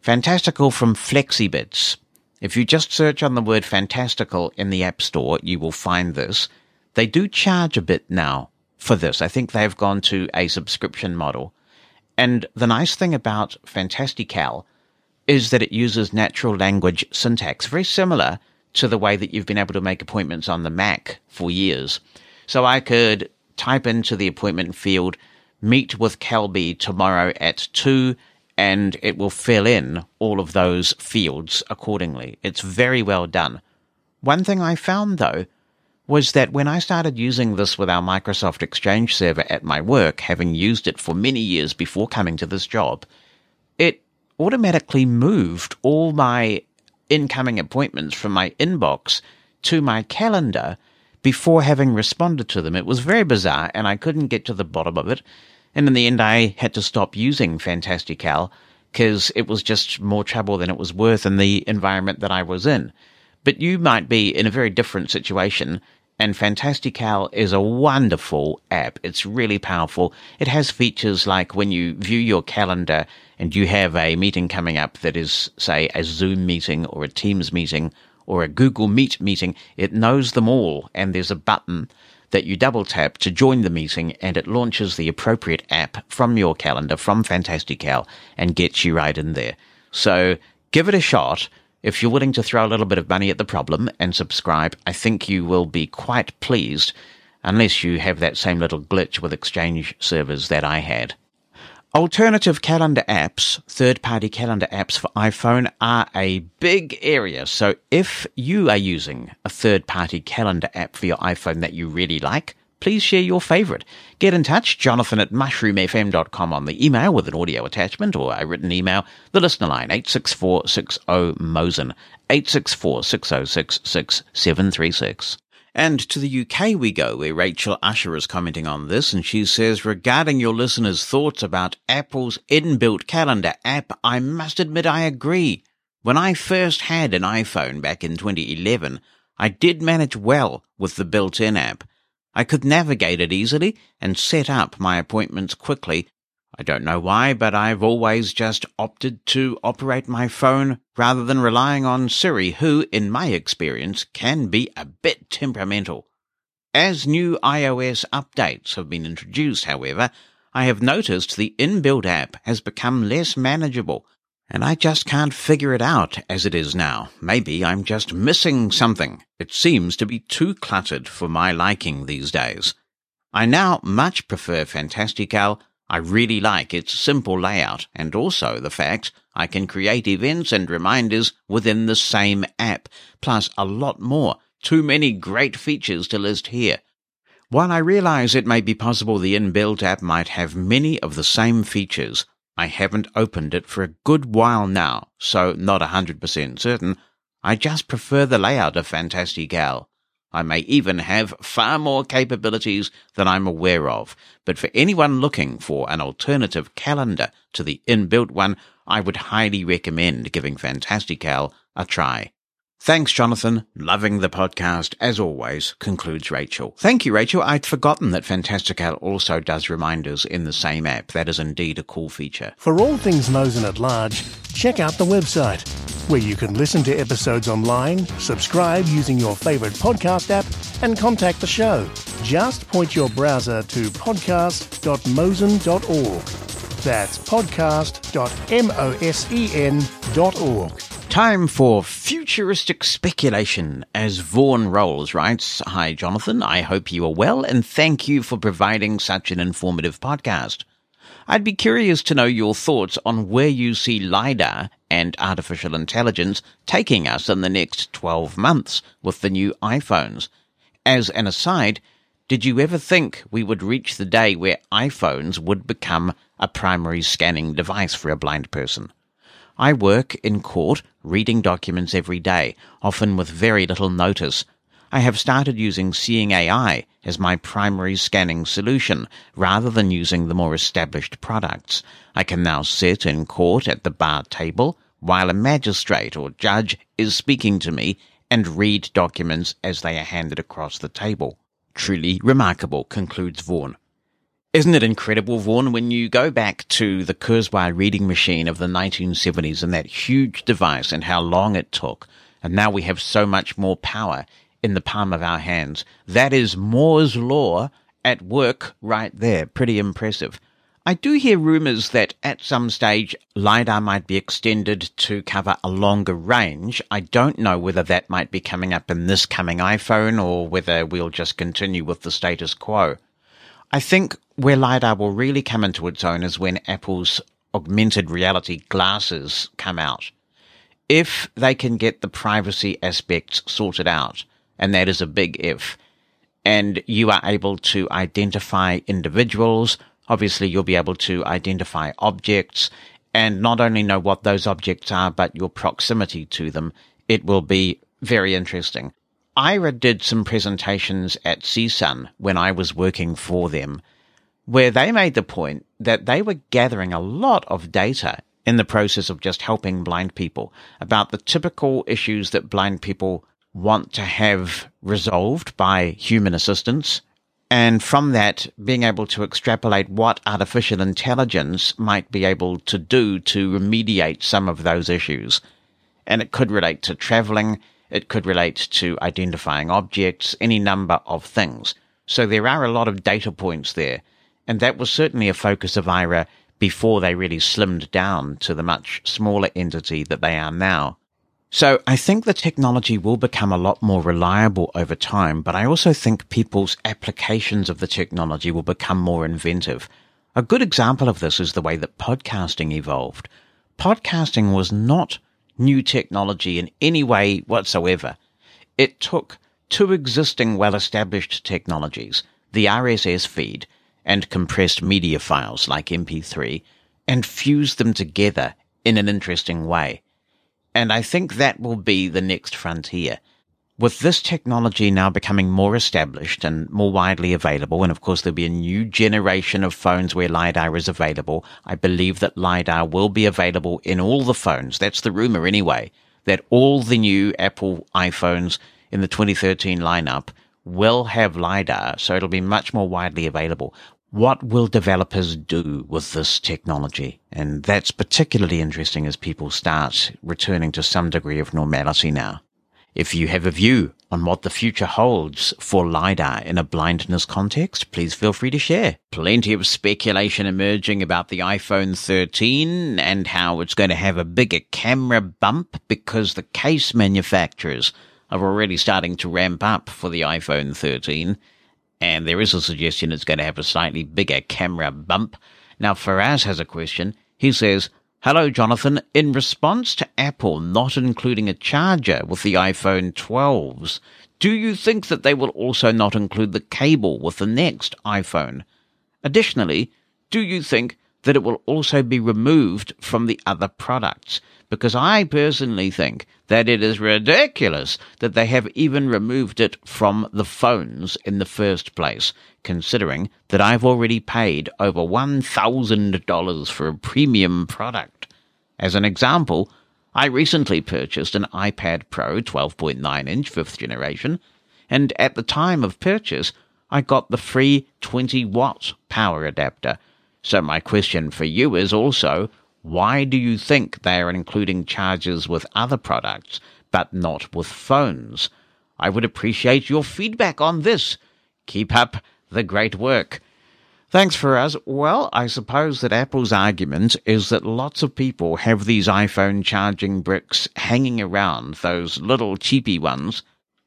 Fantastical from Flexibits. If you just search on the word fantastical in the App Store, you will find this. They do charge a bit now for this. I think they've gone to a subscription model. And the nice thing about Fantastical is that it uses natural language syntax, very similar to the way that you've been able to make appointments on the Mac for years. So I could type into the appointment field meet with Kelby tomorrow at 2 and it will fill in all of those fields accordingly. It's very well done. One thing I found though was that when I started using this with our Microsoft Exchange server at my work, having used it for many years before coming to this job, it automatically moved all my incoming appointments from my inbox to my calendar before having responded to them. It was very bizarre and I couldn't get to the bottom of it. And in the end, I had to stop using Fantastical because it was just more trouble than it was worth in the environment that I was in. But you might be in a very different situation and Fantastical is a wonderful app. It's really powerful. It has features like when you view your calendar and you have a meeting coming up that is, say, a Zoom meeting or a Teams meeting or a Google Meet meeting, it knows them all and there's a button that you double tap to join the meeting and it launches the appropriate app from your calendar from Fantastical and gets you right in there. So give it a shot. If you're willing to throw a little bit of money at the problem and subscribe, I think you will be quite pleased, unless you have that same little glitch with Exchange servers that I had. Alternative calendar apps, third party calendar apps for iPhone are a big area. So if you are using a third party calendar app for your iPhone that you really like, please share your favorite. Get in touch, jonathan at mushroomfm.com on the email with an audio attachment or a written email. The listener line, 86460-MOSEN, 864-6066-736. And to the UK we go, where Rachel Usher is commenting on this, and she says, regarding your listeners' thoughts about Apple's inbuilt calendar app, I must admit I agree. When I first had an iPhone back in 2011, I did manage well with the built-in app. I could navigate it easily and set up my appointments quickly. I don't know why, but I've always just opted to operate my phone rather than relying on Siri, who, in my experience, can be a bit temperamental. As new iOS updates have been introduced, however, I have noticed the inbuilt app has become less manageable and I just can't figure it out as it is now. Maybe I'm just missing something. It seems to be too cluttered for my liking these days. I now much prefer Fantastical. I really like its simple layout and also the fact I can create events and reminders within the same app, plus a lot more. Too many great features to list here. While I realize it may be possible the inbuilt app might have many of the same features, I haven't opened it for a good while now, so not a 100% certain. I just prefer the layout of Fantastical. I may even have far more capabilities than I'm aware of, but for anyone looking for an alternative calendar to the inbuilt one, I would highly recommend giving Fantastical a try. Thanks, Jonathan. Loving the podcast as always, concludes Rachel. Thank you, Rachel. I'd forgotten that Fantastical also does reminders in the same app. That is indeed a cool feature. For all things Mosen at Large, check out the website, where you can listen to episodes online, subscribe using your favourite podcast app, and contact the show. Just point your browser to podcast.mosen.org. That's podcast.mosen.org. Time for futuristic speculation as Vaughan Rolls writes, Hi Jonathan, I hope you are well and thank you for providing such an informative podcast. I'd be curious to know your thoughts on where you see LiDAR and artificial intelligence taking us in the next 12 months with the new iPhones. As an aside, did you ever think we would reach the day where iPhones would become a primary scanning device for a blind person? I work in court reading documents every day, often with very little notice. I have started using Seeing AI as my primary scanning solution rather than using the more established products. I can now sit in court at the bar table while a magistrate or judge is speaking to me and read documents as they are handed across the table. Truly remarkable, concludes Vaughan. Isn't it incredible, Vaughan, when you go back to the Kurzweil reading machine of the 1970s and that huge device and how long it took, and now we have so much more power in the palm of our hands. That is Moore's Law at work right there. Pretty impressive. I do hear rumors that at some stage LiDAR might be extended to cover a longer range. I don't know whether that might be coming up in this coming iPhone or whether we'll just continue with the status quo. I think where LiDAR will really come into its own is when Apple's augmented reality glasses come out. If they can get the privacy aspects sorted out, and that is a big if, and you are able to identify individuals, obviously you'll be able to identify objects and not only know what those objects are, but your proximity to them. It will be very interesting. Aira did some presentations at CSUN when I was working for them, where they made the point that they were gathering a lot of data in the process of just helping blind people about the typical issues that blind people want to have resolved by human assistance. And from that, being able to extrapolate what artificial intelligence might be able to do to remediate some of those issues. And it could relate to traveling, it could relate to identifying objects, any number of things. So there are a lot of data points there. And that was certainly a focus of Aira before they really slimmed down to the much smaller entity that they are now. So I think the technology will become a lot more reliable over time, but I also think people's applications of the technology will become more inventive. A good example of this is the way that podcasting evolved. Podcasting was not new technology in any way whatsoever. It took two existing well-established technologies, the RSS feed and compressed media files like MP3, and fuse them together in an interesting way. And I think that will be the next frontier. With this technology now becoming more established and more widely available, and of course there'll be a new generation of phones where LiDAR is available, I believe that LiDAR will be available in all the phones. That's the rumor anyway, that all the new Apple iPhones in the 2013 lineup will have LiDAR, so it'll be much more widely available. What will developers do with this technology? And that's particularly interesting as people start returning to some degree of normality now. If you have a view on what the future holds for LiDAR in a blindness context, please feel free to share. Plenty of speculation emerging about the iPhone 13 and how it's going to have a bigger camera bump because the case manufacturers are already starting to ramp up for the iPhone 13. And there is a suggestion it's going to have a slightly bigger camera bump. Now, Faraz has a question. He says, Hello, Jonathan. In response to Apple not including a charger with the iPhone 12s, do you think that they will also not include the cable with the next iPhone? Additionally, do you think that it will also be removed from the other products? Because I personally think that it is ridiculous that they have even removed it from the phones in the first place, considering that I've already paid over $1,000 for a premium product. As an example, I recently purchased an iPad Pro 12.9 inch 5th generation, and at the time of purchase, I got the free 20 watt power adapter. So my question for you is also, why do you think they are including chargers with other products, but not with phones? I would appreciate your feedback on this. Keep up the great work. Thanks Faraz. Well, I suppose that Apple's argument is that lots of people have these iPhone charging bricks hanging around, those little cheapy ones,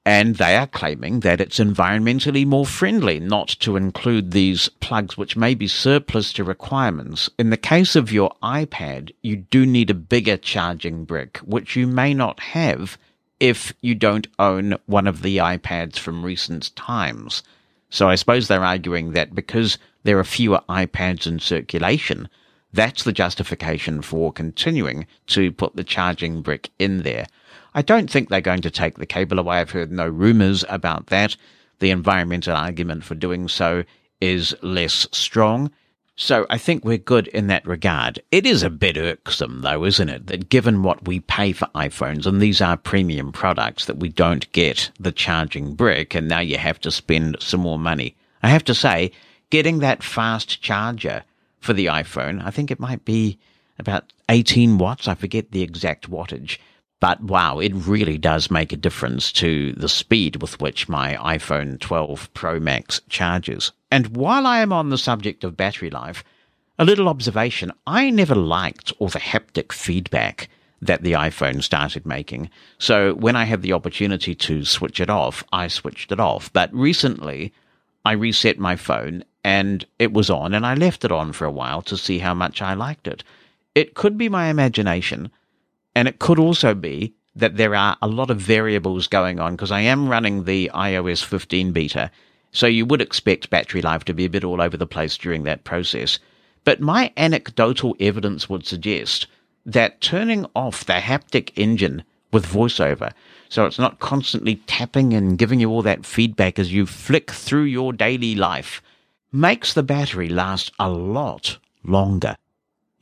and they are claiming that it's environmentally more friendly not to include these plugs which may be surplus to requirements. In the case of your iPad, you do need a bigger charging brick, which you may not have if you don't own one of the iPads from recent times. So I suppose they're arguing that because there are fewer iPads in circulation, that's the justification for continuing to put the charging brick in there. I don't think they're going to take the cable away. I've heard no rumours about that. The environmental argument for doing so is less strong. So I think we're good in that regard. It is a bit irksome, though, isn't it, that given what we pay for iPhones, and these are premium products, that we don't get the charging brick, and now you have to spend some more money. I have to say, getting that fast charger for the iPhone, I think it might be about 18 watts. I forget the exact wattage. But wow, it really does make a difference to the speed with which my iPhone 12 Pro Max charges. And while I am on the subject of battery life, a little observation. I never liked all the haptic feedback that the iPhone started making. So when I had the opportunity to switch it off, I switched it off. But recently, I reset my phone and it was on, and I left it on for a while to see how much I liked it. It could be my imagination, and it could also be that there are a lot of variables going on because I am running the iOS 15 beta, so you would expect battery life to be a bit all over the place during that process. But my anecdotal evidence would suggest that turning off the haptic engine with voiceover, so it's not constantly tapping and giving you all that feedback as you flick through your daily life, makes the battery last a lot longer.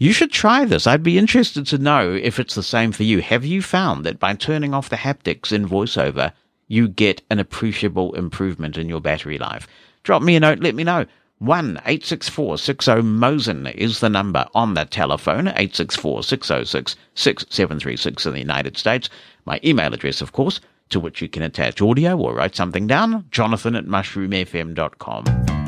You should try this. I'd be interested to know if it's the same for you. Have you found that by turning off the haptics in voiceover, you get an appreciable improvement in your battery life? Drop me a note, let me know. 1 864 60 Mosen is the number on the telephone, 864 606 6736 in the United States. My email address, of course, to which you can attach audio or write something down, jonathan at mushroomfm.com.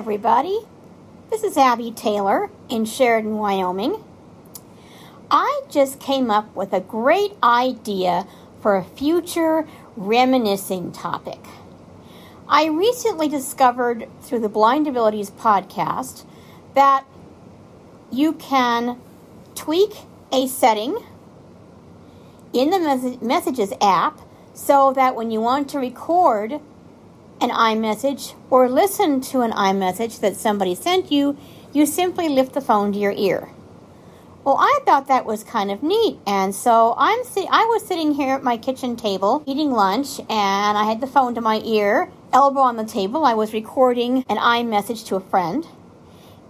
everybody. This is Abby Taylor in Sheridan, Wyoming. I just came up with a great idea for a future reminiscing topic. I recently discovered through the Blind Abilities podcast that you can tweak a setting in the Messages app so that when you want to record an iMessage or listen to an iMessage that somebody sent you, you simply lift the phone to your ear. Well, I thought that was kind of neat, and so I'm si- I was sitting here at my kitchen table eating lunch, and I had the phone to my ear, elbow on the table. I was recording an iMessage to a friend,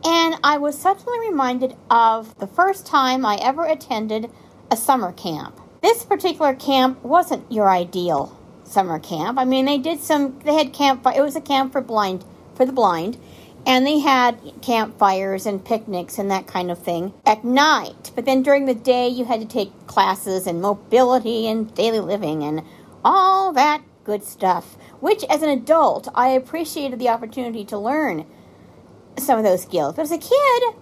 and I was suddenly reminded of the first time I ever attended a summer camp. This particular camp wasn't your ideal summer camp. I mean, they did some. They had camp. It was a camp for blind for the blind, and they had campfires and picnics and that kind of thing at night. But then during the day, you had to take classes in mobility and daily living and all that good stuff. Which, as an adult, I appreciated the opportunity to learn some of those skills. But as a kid,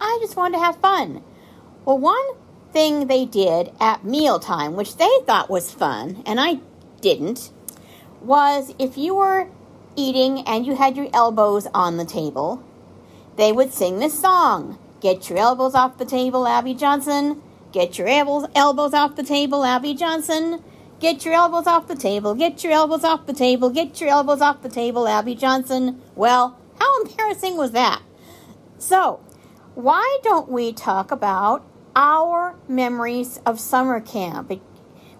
I just wanted to have fun. Well, one thing they did at mealtime, which they thought was fun, and I didn't, was if you were eating and you had your elbows on the table, they would sing this song Get your elbows off the table, Abby Johnson. Get your elbows, elbows off the table, Abby Johnson. Get your elbows off the table, get your elbows off the table, get your elbows off the table, Abby Johnson. Well, how embarrassing was that? So, why don't we talk about our memories of summer camp? It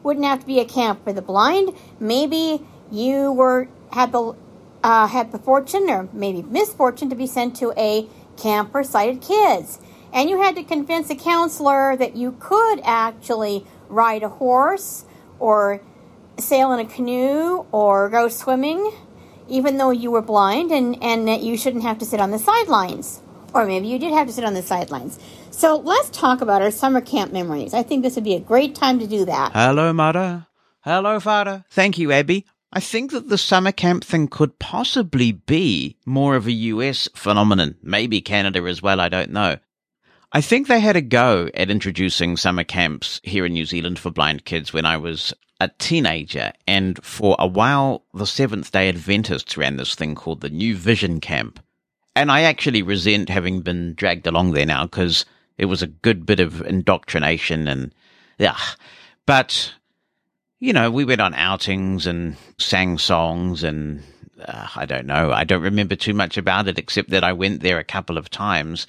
wouldn't have to be a camp for the blind. Maybe you were had the uh, had the fortune or maybe misfortune to be sent to a camp for sighted kids, and you had to convince a counselor that you could actually ride a horse or sail in a canoe or go swimming, even though you were blind, and and that you shouldn't have to sit on the sidelines. Or maybe you did have to sit on the sidelines. So let's talk about our summer camp memories. I think this would be a great time to do that. Hello, Mother. Hello, Father. Thank you, Abby. I think that the summer camp thing could possibly be more of a US phenomenon, maybe Canada as well, I don't know. I think they had a go at introducing summer camps here in New Zealand for blind kids when I was a teenager, and for a while, the Seventh day Adventists ran this thing called the New Vision Camp. And I actually resent having been dragged along there now because it was a good bit of indoctrination and, yeah. But you know, we went on outings and sang songs and uh, I don't know. I don't remember too much about it except that I went there a couple of times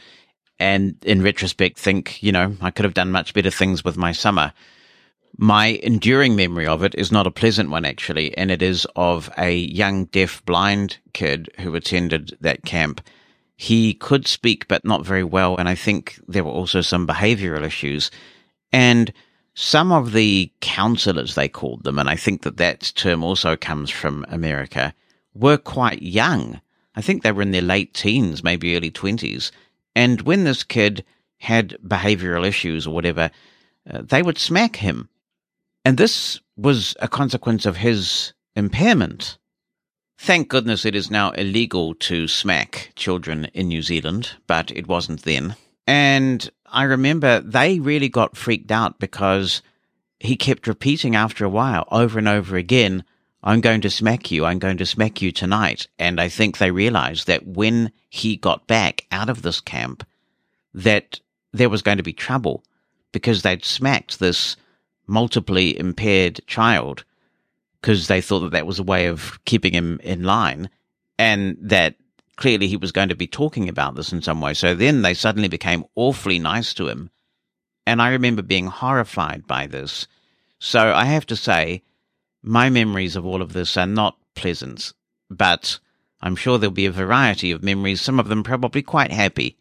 and in retrospect think, you know, I could have done much better things with my summer. My enduring memory of it is not a pleasant one actually, and it is of a young deaf blind kid who attended that camp. He could speak, but not very well, and I think there were also some behavioral issues. And some of the counselors, they called them, and I think that that term also comes from America, were quite young. I think they were in their late teens, maybe early 20s. And when this kid had behavioral issues or whatever, uh, they would smack him. And this was a consequence of his impairment. Thank goodness it is now illegal to smack children in New Zealand, but it wasn't then. And I remember they really got freaked out because he kept repeating after a while, over and over again, I'm going to smack you. I'm going to smack you tonight. And I think they realized that when he got back out of this camp, that there was going to be trouble because they'd smacked this multiply impaired child because they thought that that was a way of keeping him in line and that clearly he was going to be talking about this in some way. So then they suddenly became awfully nice to him. And I remember being horrified by this. So I have to say, my memories of all of this are not pleasant, but I'm sure there'll be a variety of memories, some of them probably quite happy,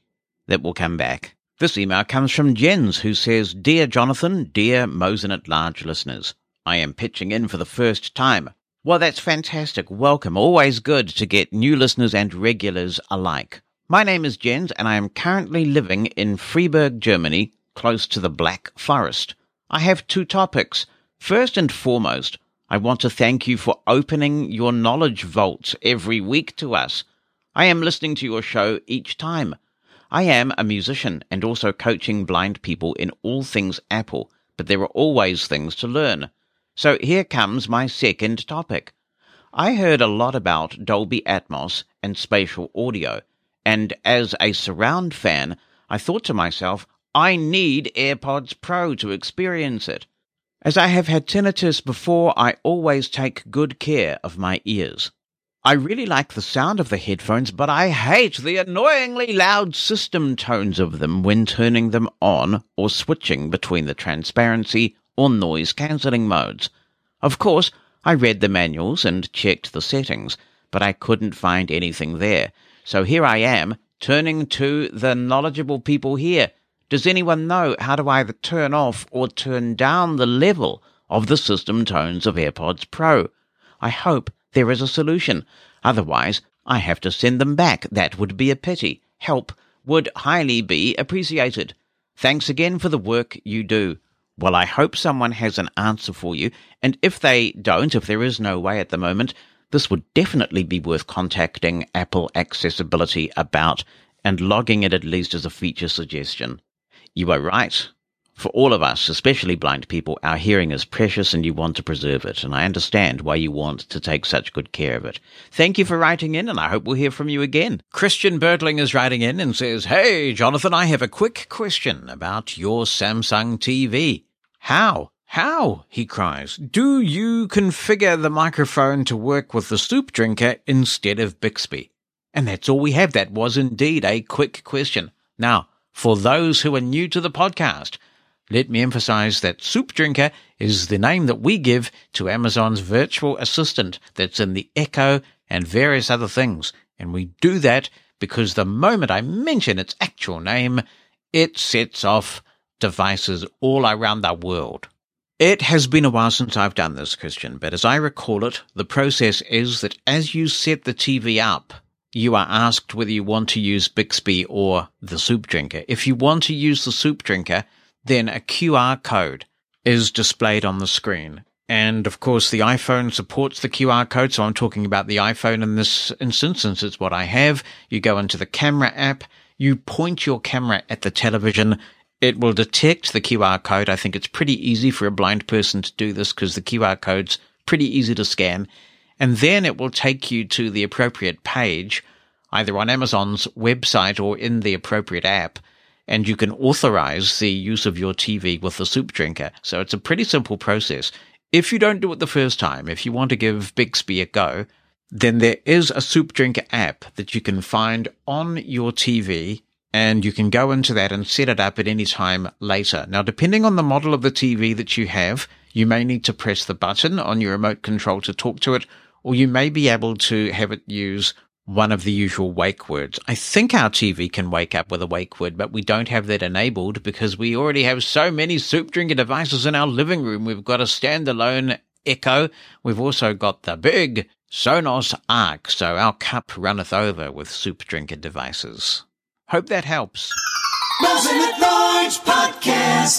that will come back. This email comes from Jens, who says, Dear Jonathan, dear Mosen at Large listeners, I am pitching in for the first time. Well, that's fantastic. Welcome. Always good to get new listeners and regulars alike. My name is Jens, and I am currently living in Freiburg, Germany, close to the Black Forest. I have two topics. First and foremost, I want to thank you for opening your knowledge vault every week to us. I am listening to your show each time. I am a musician and also coaching blind people in all things Apple, but there are always things to learn. So here comes my second topic. I heard a lot about Dolby Atmos and spatial audio, and as a surround fan, I thought to myself, I need AirPods Pro to experience it. As I have had tinnitus before, I always take good care of my ears. I really like the sound of the headphones, but I hate the annoyingly loud system tones of them when turning them on or switching between the transparency or noise cancelling modes. Of course, I read the manuals and checked the settings, but I couldn't find anything there. So here I am, turning to the knowledgeable people here does anyone know how to either turn off or turn down the level of the system tones of AirPods Pro? I hope there is a solution. Otherwise, I have to send them back. That would be a pity. Help would highly be appreciated. Thanks again for the work you do. Well, I hope someone has an answer for you, and if they don't, if there is no way at the moment, this would definitely be worth contacting Apple Accessibility about and logging it at least as a feature suggestion. You are right. For all of us, especially blind people, our hearing is precious and you want to preserve it, and I understand why you want to take such good care of it. Thank you for writing in, and I hope we'll hear from you again. Christian Bertling is writing in and says, Hey, Jonathan, I have a quick question about your Samsung TV. How? How? he cries. Do you configure the microphone to work with the soup drinker instead of Bixby? And that's all we have. That was indeed a quick question. Now, for those who are new to the podcast, let me emphasize that Soup Drinker is the name that we give to Amazon's virtual assistant that's in the Echo and various other things. And we do that because the moment I mention its actual name, it sets off devices all around the world. It has been a while since I've done this, Christian, but as I recall it, the process is that as you set the TV up, you are asked whether you want to use Bixby or the soup drinker. If you want to use the soup drinker, then a QR code is displayed on the screen. And of course, the iPhone supports the QR code. So I'm talking about the iPhone in this instance, since it's what I have. You go into the camera app, you point your camera at the television. It will detect the QR code. I think it's pretty easy for a blind person to do this because the QR code's pretty easy to scan and then it will take you to the appropriate page, either on Amazon's website or in the appropriate app, and you can authorize the use of your TV with the soup drinker. So it's a pretty simple process. If you don't do it the first time, if you want to give Bixby a go, then there is a soup drinker app that you can find on your TV and you can go into that and set it up at any time later. Now, depending on the model of the TV that you have, you may need to press the button on your remote control to talk to it, or you may be able to have it use one of the usual wake words. I think our TV can wake up with a wake word, but we don't have that enabled because we already have so many soup drinker devices in our living room. We've got a standalone Echo. We've also got the big Sonos Arc, so our cup runneth over with soup drinker devices. Hope that helps.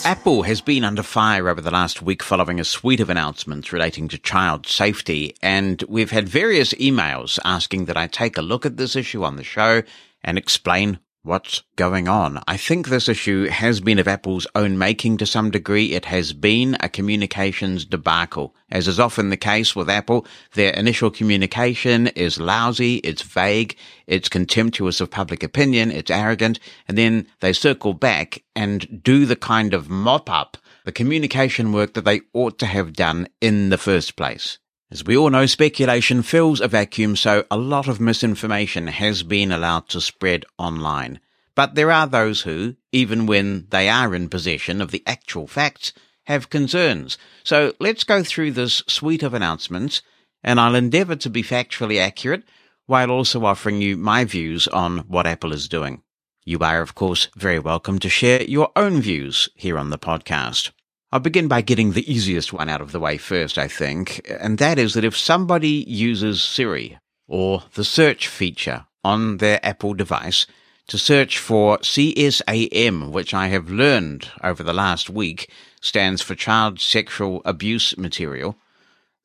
Apple has been under fire over the last week following a suite of announcements relating to child safety, and we've had various emails asking that I take a look at this issue on the show and explain what's going on. I think this issue has been of Apple's own making to some degree. It has been a communications debacle. As is often the case with Apple, their initial communication is lousy, it's vague, it's contemptuous of public opinion, it's arrogant, and then they circle back and do the kind of mop up, the communication work that they ought to have done in the first place. As we all know, speculation fills a vacuum, so a lot of misinformation has been allowed to spread online. But there are those who, even when they are in possession of the actual facts, have concerns. So let's go through this suite of announcements, and I'll endeavour to be factually accurate while also offering you my views on what Apple is doing. You are, of course, very welcome to share your own views here on the podcast. I'll begin by getting the easiest one out of the way first, I think, and that is that if somebody uses Siri or the search feature on their Apple device to search for CSAM, which I have learned over the last week stands for child sexual abuse material,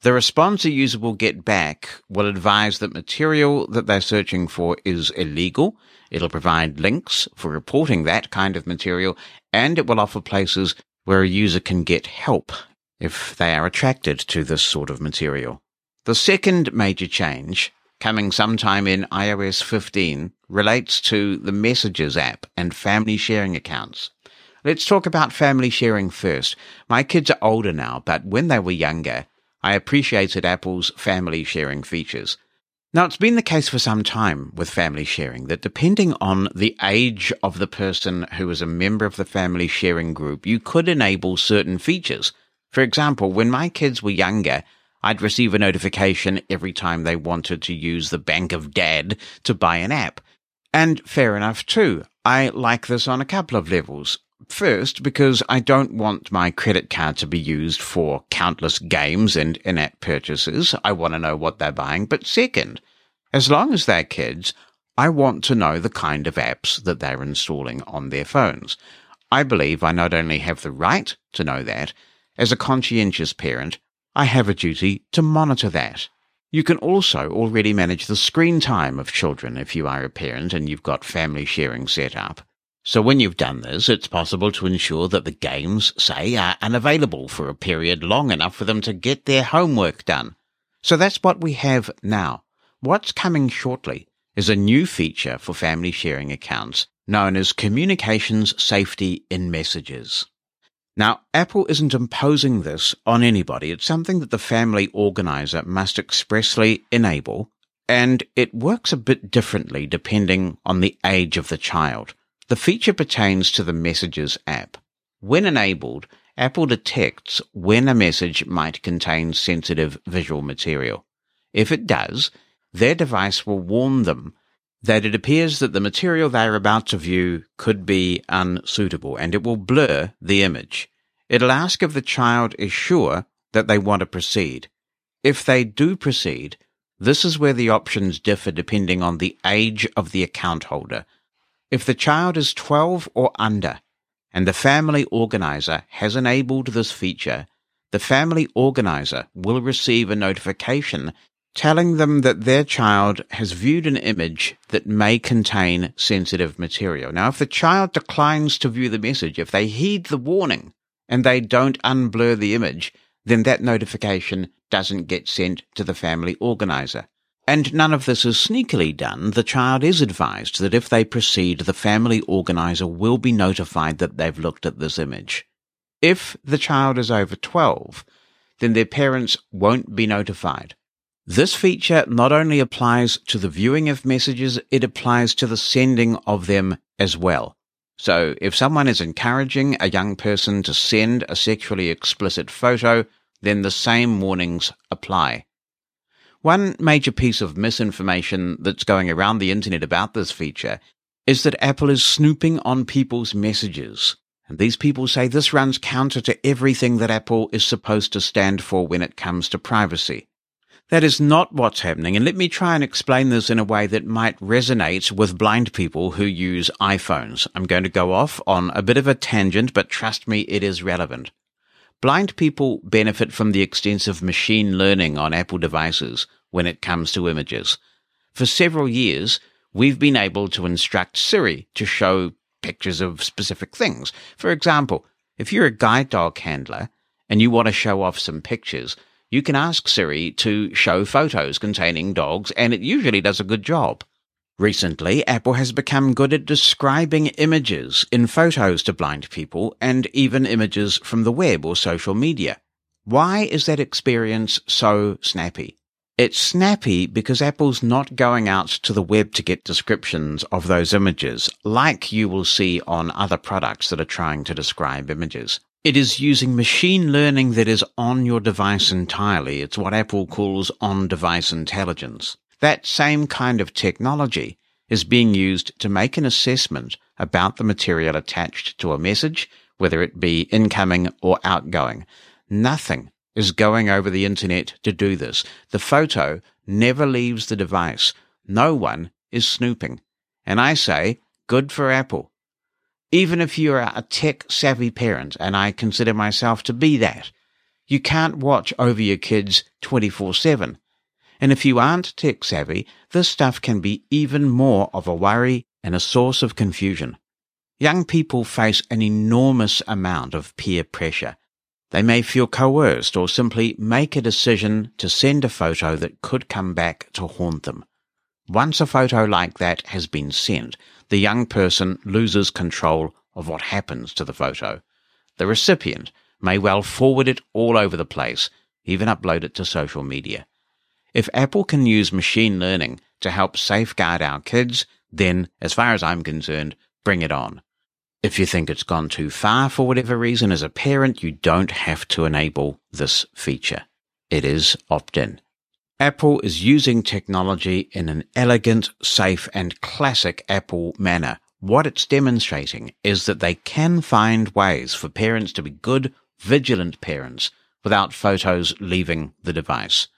the response a user will get back will advise that material that they're searching for is illegal. It'll provide links for reporting that kind of material, and it will offer places where a user can get help if they are attracted to this sort of material. The second major change, coming sometime in iOS 15, relates to the Messages app and family sharing accounts. Let's talk about family sharing first. My kids are older now, but when they were younger, I appreciated Apple's family sharing features. Now, it's been the case for some time with family sharing that depending on the age of the person who is a member of the family sharing group, you could enable certain features. For example, when my kids were younger, I'd receive a notification every time they wanted to use the Bank of Dad to buy an app. And fair enough too. I like this on a couple of levels. First, because I don't want my credit card to be used for countless games and in-app purchases. I want to know what they're buying. But second, as long as they're kids, I want to know the kind of apps that they're installing on their phones. I believe I not only have the right to know that, as a conscientious parent, I have a duty to monitor that. You can also already manage the screen time of children if you are a parent and you've got family sharing set up. So when you've done this, it's possible to ensure that the games, say, are unavailable for a period long enough for them to get their homework done. So that's what we have now. What's coming shortly is a new feature for family sharing accounts known as Communications Safety in Messages. Now, Apple isn't imposing this on anybody. It's something that the family organizer must expressly enable, and it works a bit differently depending on the age of the child. The feature pertains to the Messages app. When enabled, Apple detects when a message might contain sensitive visual material. If it does, their device will warn them that it appears that the material they are about to view could be unsuitable and it will blur the image. It'll ask if the child is sure that they want to proceed. If they do proceed, this is where the options differ depending on the age of the account holder. If the child is 12 or under, and the family organizer has enabled this feature, the family organizer will receive a notification telling them that their child has viewed an image that may contain sensitive material. Now, if the child declines to view the message, if they heed the warning and they don't unblur the image, then that notification doesn't get sent to the family organizer. And none of this is sneakily done. The child is advised that if they proceed, the family organizer will be notified that they've looked at this image. If the child is over 12, then their parents won't be notified. This feature not only applies to the viewing of messages, it applies to the sending of them as well. So if someone is encouraging a young person to send a sexually explicit photo, then the same warnings apply. One major piece of misinformation that's going around the internet about this feature is that Apple is snooping on people's messages. And these people say this runs counter to everything that Apple is supposed to stand for when it comes to privacy. That is not what's happening, and let me try and explain this in a way that might resonate with blind people who use iPhones. I'm going to go off on a bit of a tangent, but trust me, it is relevant. Blind people benefit from the extensive machine learning on Apple devices when it comes to images. For several years, we've been able to instruct Siri to show pictures of specific things. For example, if you're a guide dog handler and you want to show off some pictures, you can ask Siri to show photos containing dogs, and it usually does a good job. Recently, Apple has become good at describing images in photos to blind people and even images from the web or social media. Why is that experience so snappy? It's snappy because Apple's not going out to the web to get descriptions of those images, like you will see on other products that are trying to describe images. It is using machine learning that is on your device entirely. It's what Apple calls on device intelligence. That same kind of technology is being used to make an assessment about the material attached to a message, whether it be incoming or outgoing. Nothing is going over the internet to do this. The photo never leaves the device. No one is snooping. And I say, good for Apple. Even if you're a tech savvy parent, and I consider myself to be that, you can't watch over your kids 24 7. And if you aren't tech savvy, this stuff can be even more of a worry and a source of confusion. Young people face an enormous amount of peer pressure. They may feel coerced or simply make a decision to send a photo that could come back to haunt them. Once a photo like that has been sent, the young person loses control of what happens to the photo. The recipient may well forward it all over the place, even upload it to social media. If Apple can use machine learning to help safeguard our kids, then, as far as I'm concerned, bring it on. If you think it's gone too far for whatever reason as a parent, you don't have to enable this feature. It is opt in. Apple is using technology in an elegant, safe, and classic Apple manner. What it's demonstrating is that they can find ways for parents to be good, vigilant parents without photos leaving the device.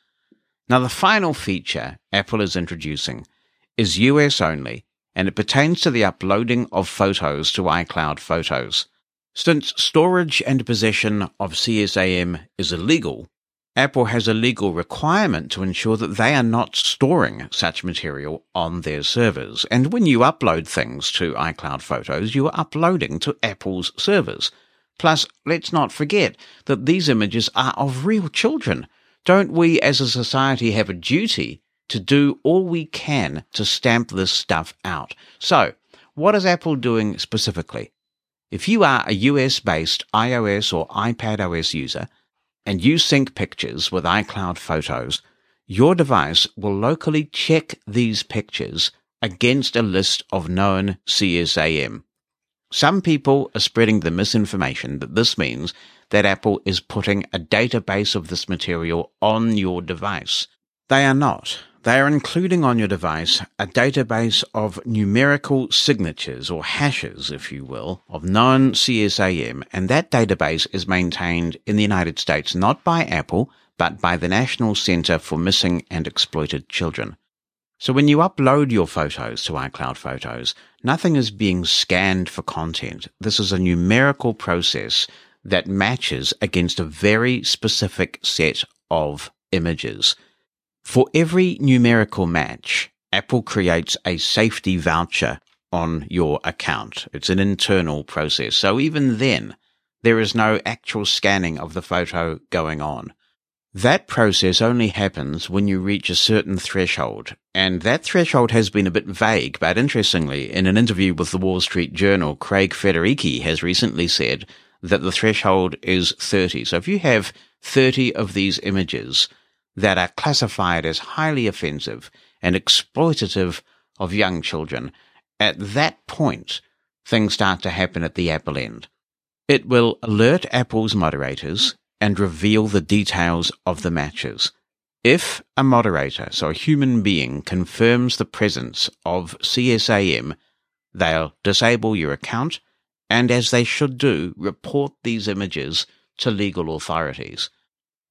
Now, the final feature Apple is introducing is US only, and it pertains to the uploading of photos to iCloud Photos. Since storage and possession of CSAM is illegal, Apple has a legal requirement to ensure that they are not storing such material on their servers. And when you upload things to iCloud Photos, you are uploading to Apple's servers. Plus, let's not forget that these images are of real children don't we as a society have a duty to do all we can to stamp this stuff out? So, what is Apple doing specifically? If you are a US based iOS or iPadOS user and you sync pictures with iCloud Photos, your device will locally check these pictures against a list of known CSAM. Some people are spreading the misinformation that this means that Apple is putting a database of this material on your device. They are not. They are including on your device a database of numerical signatures or hashes, if you will, of known CSAM, and that database is maintained in the United States not by Apple, but by the National Center for Missing and Exploited Children. So when you upload your photos to iCloud Photos, nothing is being scanned for content. This is a numerical process that matches against a very specific set of images. For every numerical match, Apple creates a safety voucher on your account. It's an internal process. So even then, there is no actual scanning of the photo going on. That process only happens when you reach a certain threshold, and that threshold has been a bit vague, but interestingly, in an interview with the Wall Street Journal, Craig Federighi has recently said that the threshold is 30. So if you have 30 of these images that are classified as highly offensive and exploitative of young children, at that point, things start to happen at the Apple end. It will alert Apple's moderators and reveal the details of the matches. If a moderator, so a human being, confirms the presence of CSAM, they'll disable your account and as they should do, report these images to legal authorities.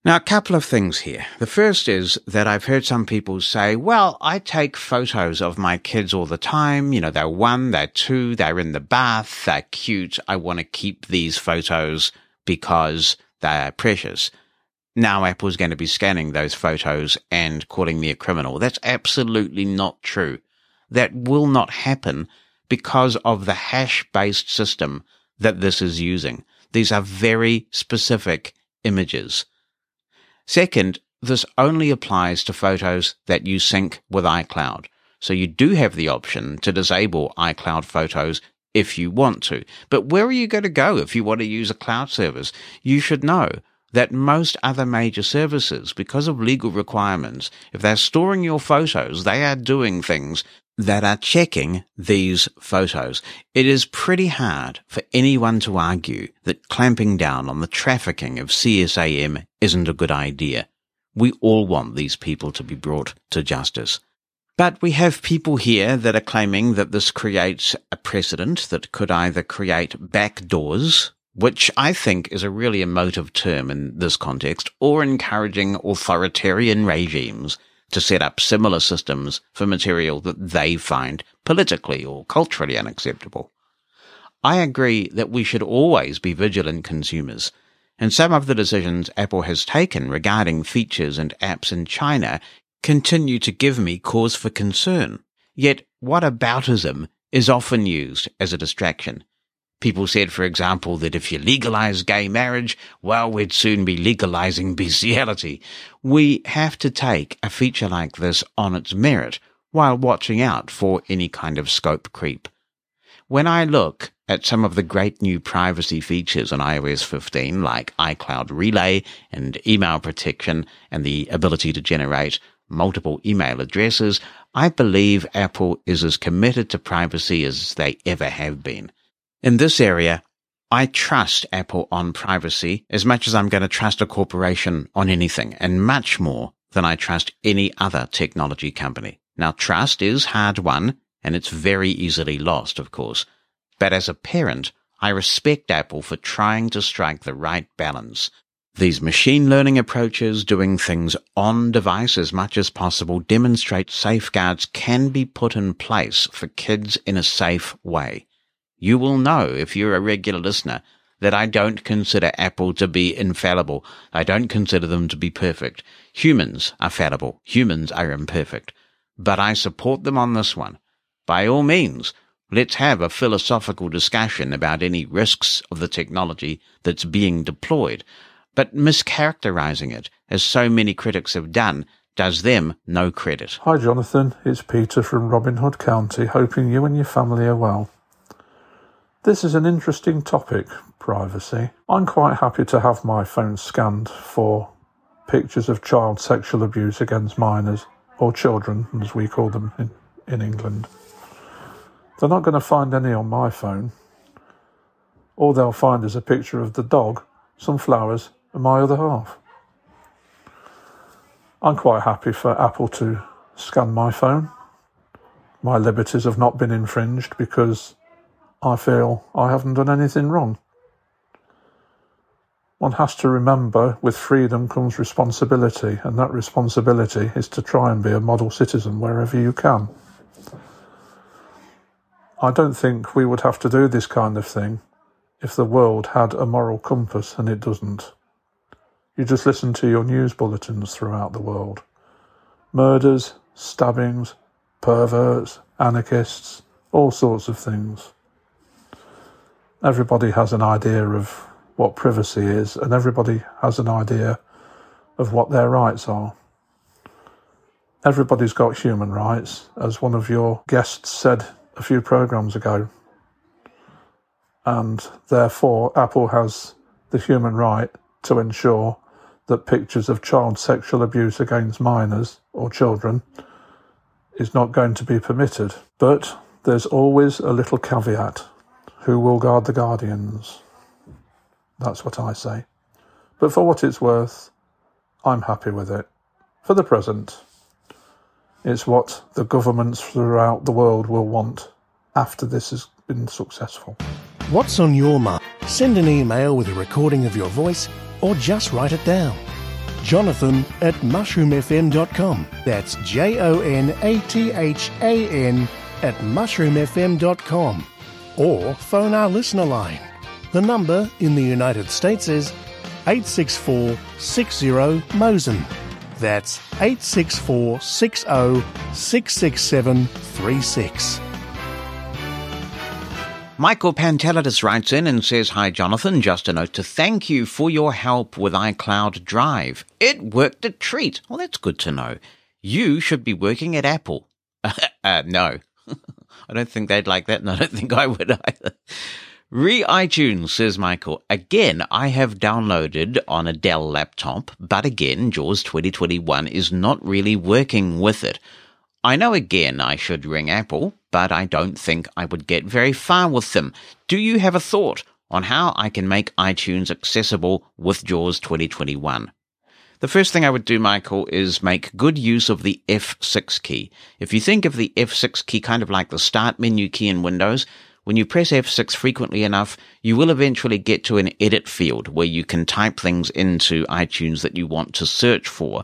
Now, a couple of things here. The first is that I've heard some people say, well, I take photos of my kids all the time. You know, they're one, they're two, they're in the bath, they're cute. I want to keep these photos because they're precious. Now Apple's going to be scanning those photos and calling me a criminal. That's absolutely not true. that will not happen because of the hash based system that this is using. These are very specific images. Second, this only applies to photos that you sync with iCloud. So you do have the option to disable iCloud photos if you want to. But where are you going to go if you want to use a cloud service? You should know that most other major services, because of legal requirements, if they're storing your photos, they are doing things that are checking these photos. It is pretty hard for anyone to argue that clamping down on the trafficking of CSAM isn't a good idea. We all want these people to be brought to justice. But we have people here that are claiming that this creates a precedent that could either create backdoors, which I think is a really emotive term in this context, or encouraging authoritarian regimes to set up similar systems for material that they find politically or culturally unacceptable. I agree that we should always be vigilant consumers, and some of the decisions Apple has taken regarding features and apps in China continue to give me cause for concern. Yet what whataboutism is often used as a distraction. People said, for example, that if you legalize gay marriage, well, we'd soon be legalizing bestiality. We have to take a feature like this on its merit while watching out for any kind of scope creep. When I look at some of the great new privacy features on iOS 15, like iCloud Relay and email protection and the ability to generate multiple email addresses, I believe Apple is as committed to privacy as they ever have been. In this area, I trust Apple on privacy as much as I'm going to trust a corporation on anything and much more than I trust any other technology company. Now, trust is hard won and it's very easily lost, of course. But as a parent, I respect Apple for trying to strike the right balance. These machine learning approaches, doing things on device as much as possible, demonstrate safeguards can be put in place for kids in a safe way. You will know if you're a regular listener that I don't consider Apple to be infallible. I don't consider them to be perfect. Humans are fallible. Humans are imperfect. But I support them on this one. By all means, let's have a philosophical discussion about any risks of the technology that's being deployed. But mischaracterizing it, as so many critics have done, does them no credit. Hi, Jonathan. It's Peter from Robin Hood County, hoping you and your family are well. This is an interesting topic, privacy. I'm quite happy to have my phone scanned for pictures of child sexual abuse against minors, or children, as we call them in, in England. They're not going to find any on my phone. All they'll find is a picture of the dog, some flowers, and my other half. I'm quite happy for Apple to scan my phone. My liberties have not been infringed because I feel I haven't done anything wrong. One has to remember with freedom comes responsibility, and that responsibility is to try and be a model citizen wherever you can. I don't think we would have to do this kind of thing if the world had a moral compass, and it doesn't. You just listen to your news bulletins throughout the world murders, stabbings, perverts, anarchists, all sorts of things everybody has an idea of what privacy is, and everybody has an idea of what their rights are. Everybody's got human rights, as one of your guests said a few programs ago. And therefore, Apple has the human right to ensure that pictures of child sexual abuse against minors or children is not going to be permitted. But there's always a little caveat who will guard the guardians. That's what I say. But for what it's worth, I'm happy with it. For the present, it's what the governments throughout the world will want after this has been successful. What's on your mind? Send an email with a recording of your voice or just write it down. Jonathan at mushroomfm.com. That's J O N A T H A N at mushroomfm.com or phone our listener line. The number in the United States is 864 60 Mosen. That's 864 60 667 36. Michael Pantelidis writes in and says, Hi, Jonathan. Just a note to thank you for your help with iCloud Drive. It worked a treat. Well, that's good to know. You should be working at Apple. uh, no. I don't think they'd like that, and I don't think I would either. Re iTunes, says Michael. Again, I have downloaded on a Dell laptop, but again, JAWS 2021 is not really working with it. I know again I should ring Apple, but I don't think I would get very far with them. Do you have a thought on how I can make iTunes accessible with JAWS 2021? The first thing I would do, Michael, is make good use of the F6 key. If you think of the F6 key kind of like the start menu key in Windows, when you press F6 frequently enough, you will eventually get to an edit field where you can type things into iTunes that you want to search for.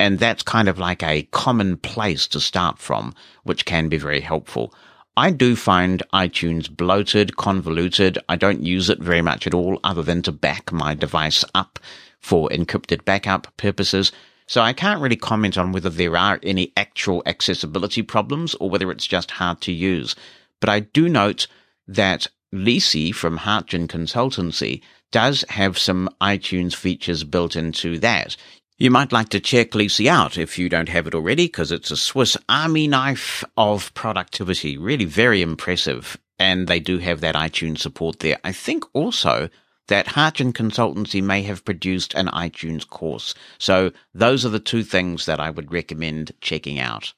And that's kind of like a common place to start from, which can be very helpful. I do find iTunes bloated, convoluted. I don't use it very much at all other than to back my device up for encrypted backup purposes. So I can't really comment on whether there are any actual accessibility problems or whether it's just hard to use. But I do note that Leasey from Hartgen Consultancy does have some iTunes features built into that. You might like to check Leasey out if you don't have it already, because it's a Swiss army knife of productivity. Really very impressive. And they do have that iTunes support there. I think also that Hartgen Consultancy may have produced an iTunes course. So those are the two things that I would recommend checking out.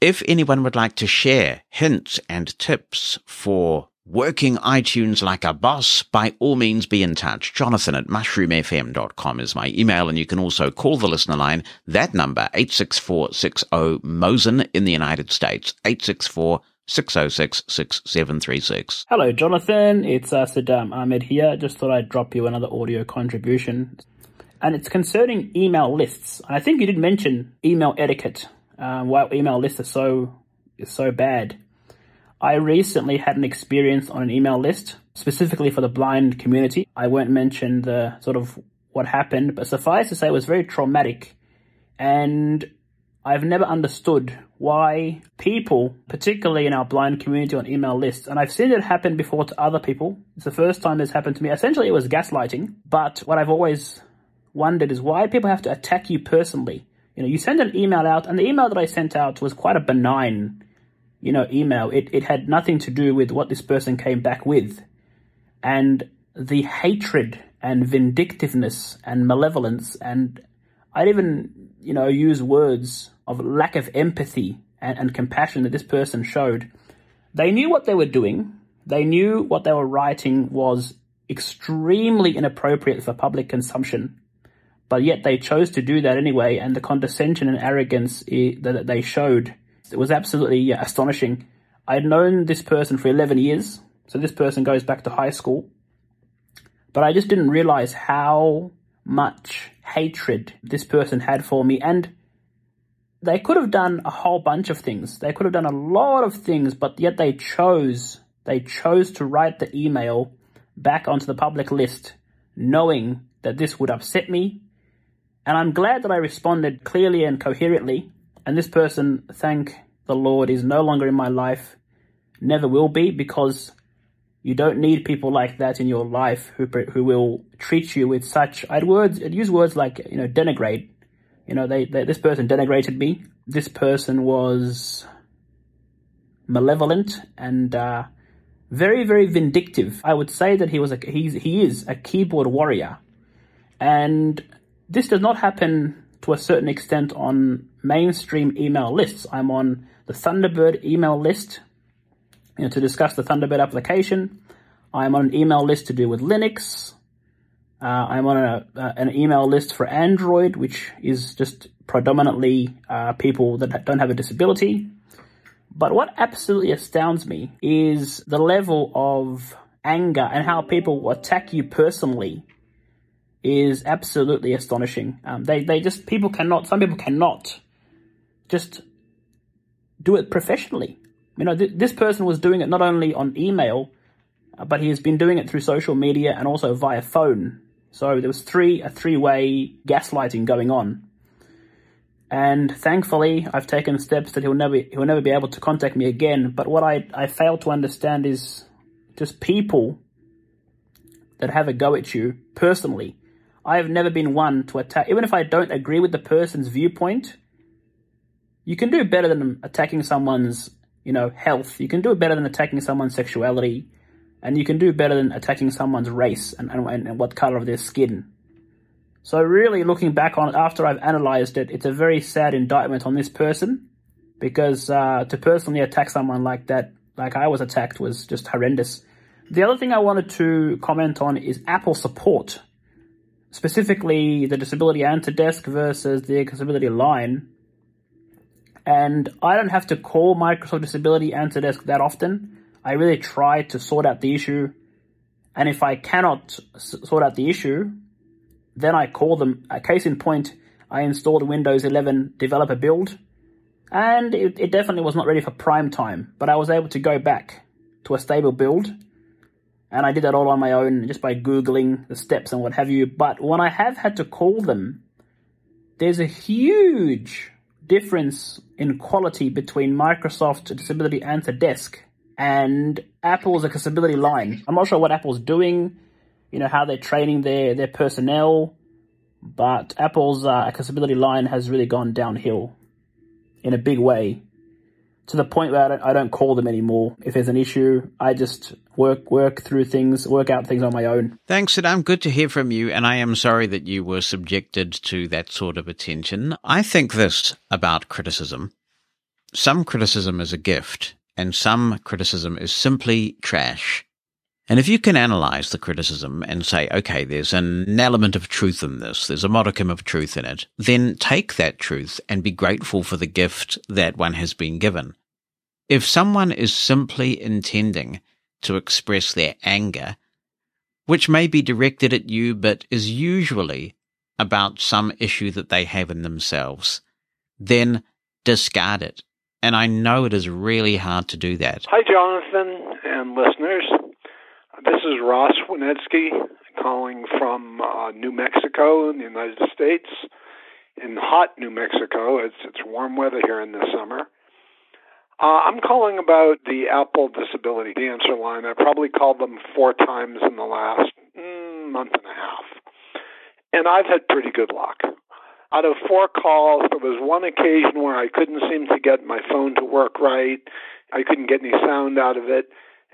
If anyone would like to share hints and tips for working iTunes like a boss, by all means be in touch. Jonathan at mushroomfm.com is my email, and you can also call the listener line, that number, 86460 Mosen in the United States, 864 606 6736. Hello, Jonathan. It's uh, Saddam Ahmed here. Just thought I'd drop you another audio contribution. And it's concerning email lists. I think you did mention email etiquette, uh, why email lists are so, so bad. I recently had an experience on an email list, specifically for the blind community. I won't mention the sort of what happened, but suffice to say it was very traumatic. And I've never understood why people, particularly in our blind community on email lists, and I've seen it happen before to other people. It's the first time this happened to me. Essentially, it was gaslighting. But what I've always wondered is why people have to attack you personally. You know, you send an email out, and the email that I sent out was quite a benign you know, email. It, it had nothing to do with what this person came back with. And the hatred and vindictiveness and malevolence and I'd even, you know, use words of lack of empathy and, and compassion that this person showed. They knew what they were doing. They knew what they were writing was extremely inappropriate for public consumption, but yet they chose to do that anyway. And the condescension and arrogance that they showed it was absolutely astonishing. I'd known this person for 11 years, so this person goes back to high school, but I just didn't realize how much hatred this person had for me. And they could have done a whole bunch of things. They could have done a lot of things, but yet they chose, they chose to write the email back onto the public list, knowing that this would upset me. And I'm glad that I responded clearly and coherently and this person, thank the Lord, is no longer in my life, never will be, because you don't need people like that in your life who who will treat you with such. I'd words, I'd use words like you know denigrate. You know, they, they this person denigrated me. This person was malevolent and uh, very very vindictive. I would say that he was a he's he is a keyboard warrior, and this does not happen to a certain extent on mainstream email lists. I'm on the Thunderbird email list you know, to discuss the Thunderbird application. I'm on an email list to do with Linux. Uh, I'm on a, uh, an email list for Android, which is just predominantly uh, people that don't have a disability. But what absolutely astounds me is the level of anger and how people attack you personally is absolutely astonishing. Um, they, they just, people cannot, some people cannot just do it professionally. You know, th- this person was doing it not only on email, uh, but he has been doing it through social media and also via phone. So there was three, a three-way gaslighting going on. And thankfully, I've taken steps that he'll never he'll never be able to contact me again. But what I I fail to understand is just people that have a go at you personally. I have never been one to attack, even if I don't agree with the person's viewpoint. You can do better than attacking someone's, you know, health. You can do it better than attacking someone's sexuality, and you can do better than attacking someone's race and, and, and what color of their skin. So really looking back on it after I've analyzed it, it's a very sad indictment on this person because uh, to personally attack someone like that, like I was attacked, was just horrendous. The other thing I wanted to comment on is Apple support, specifically the Disability Answer Desk versus the Accessibility Line. And I don't have to call Microsoft Disability Answer Desk that often. I really try to sort out the issue. And if I cannot sort out the issue, then I call them. A case in point, I installed Windows 11 developer build, and it, it definitely was not ready for prime time, but I was able to go back to a stable build, and I did that all on my own just by Googling the steps and what have you. But when I have had to call them, there's a huge difference in quality between Microsoft Disability Answer Desk and Apple's accessibility line. I'm not sure what Apple's doing you know, how they're training their, their personnel. But Apple's uh, accessibility line has really gone downhill in a big way to the point where I don't, I don't call them anymore. If there's an issue, I just work work through things, work out things on my own. Thanks, Saddam. Good to hear from you, and I am sorry that you were subjected to that sort of attention. I think this about criticism. Some criticism is a gift, and some criticism is simply trash. And if you can analyze the criticism and say, okay, there's an element of truth in this, there's a modicum of truth in it, then take that truth and be grateful for the gift that one has been given. If someone is simply intending to express their anger, which may be directed at you, but is usually about some issue that they have in themselves, then discard it. And I know it is really hard to do that. Hi, Jonathan and listeners. This is Ross Winetsky calling from uh, New Mexico in the United States. In hot New Mexico, it's it's warm weather here in the summer. Uh, I'm calling about the Apple Disability Answer Line. I probably called them four times in the last mm, month and a half, and I've had pretty good luck. Out of four calls, there was one occasion where I couldn't seem to get my phone to work right. I couldn't get any sound out of it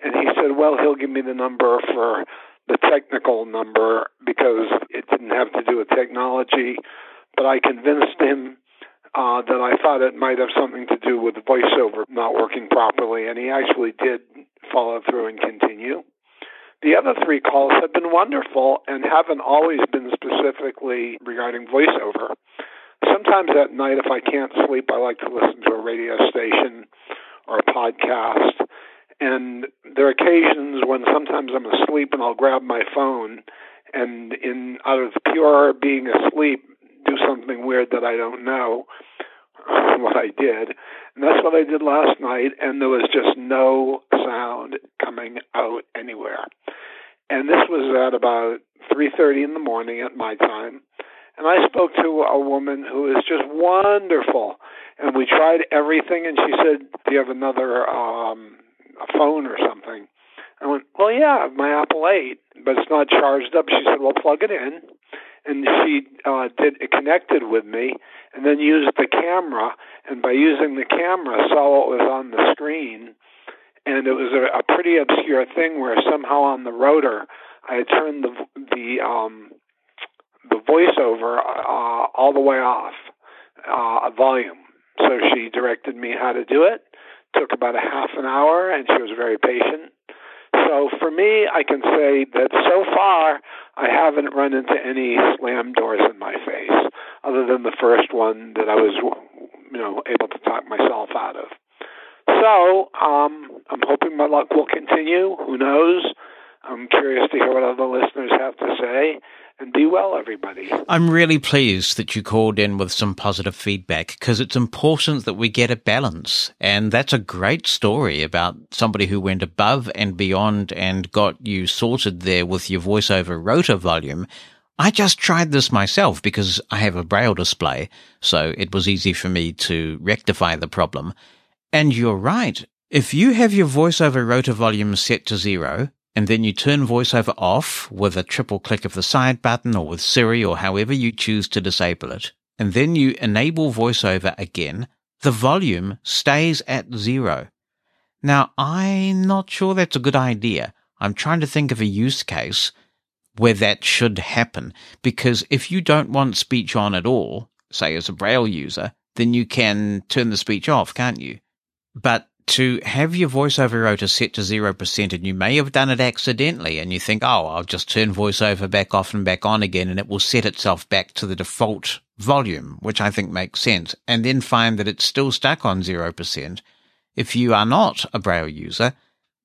and he said, well, he'll give me the number for the technical number because it didn't have to do with technology. But I convinced him uh, that I thought it might have something to do with the voiceover not working properly, and he actually did follow through and continue. The other three calls have been wonderful and haven't always been specifically regarding voiceover. Sometimes at night, if I can't sleep, I like to listen to a radio station or a podcast and there are occasions when sometimes I'm asleep and I'll grab my phone and in out of pure being asleep do something weird that I don't know what I did. And that's what I did last night and there was just no sound coming out anywhere. And this was at about 3:30 in the morning at my time. And I spoke to a woman who is just wonderful. And we tried everything and she said, "Do you have another um a phone or something. I went, well, yeah, my Apple 8, but it's not charged up. She said, well, plug it in. And she uh, did connected with me, and then used the camera. And by using the camera, saw what was on the screen. And it was a, a pretty obscure thing where somehow on the rotor, I had turned the the um, the voiceover uh, all the way off uh, volume. So she directed me how to do it, took about a half an hour, and she was very patient. So for me, I can say that so far I haven't run into any slam doors in my face, other than the first one that I was, you know, able to talk myself out of. So um, I'm hoping my luck will continue. Who knows? I'm curious to hear what other listeners have to say and be well, everybody. I'm really pleased that you called in with some positive feedback because it's important that we get a balance. And that's a great story about somebody who went above and beyond and got you sorted there with your voiceover rotor volume. I just tried this myself because I have a braille display, so it was easy for me to rectify the problem. And you're right. If you have your voiceover rotor volume set to zero, and then you turn voiceover off with a triple click of the side button or with Siri or however you choose to disable it, and then you enable voiceover again, the volume stays at zero. Now, I'm not sure that's a good idea. I'm trying to think of a use case where that should happen, because if you don't want speech on at all, say as a Braille user, then you can turn the speech off, can't you? But to have your voiceover rotor set to 0% and you may have done it accidentally and you think, oh, I'll just turn voiceover back off and back on again and it will set itself back to the default volume, which I think makes sense, and then find that it's still stuck on 0%. If you are not a Braille user,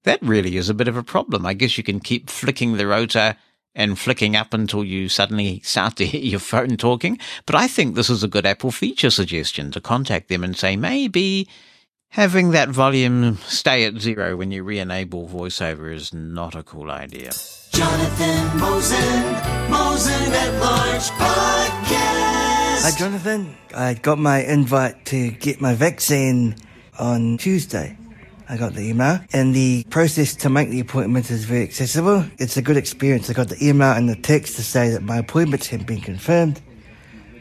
that really is a bit of a problem. I guess you can keep flicking the rotor and flicking up until you suddenly start to hear your phone talking. But I think this is a good Apple feature suggestion to contact them and say maybe having that volume stay at zero when you re-enable voiceover is not a cool idea. Jonathan Mosen, Mosen at Large Podcast. Hi, Jonathan. I got my invite to get my vaccine on Tuesday. I got the email, and the process to make the appointment is very accessible. It's a good experience. I got the email and the text to say that my appointments have been confirmed.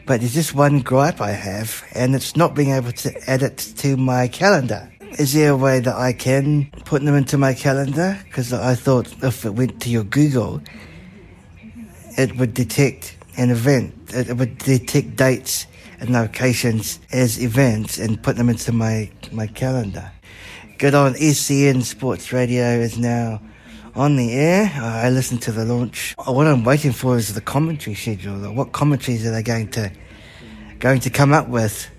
But there's just one gripe I have, and it's not being able to add it to my calendar. Is there a way that I can put them into my calendar? Because I thought if it went to your Google, it would detect an event. It would detect dates and locations as events and put them into my, my calendar. Good on SEN Sports Radio is now on the air. Uh, I listened to the launch. Uh, what I'm waiting for is the commentary schedule. Uh, what commentaries are they going to going to come up with?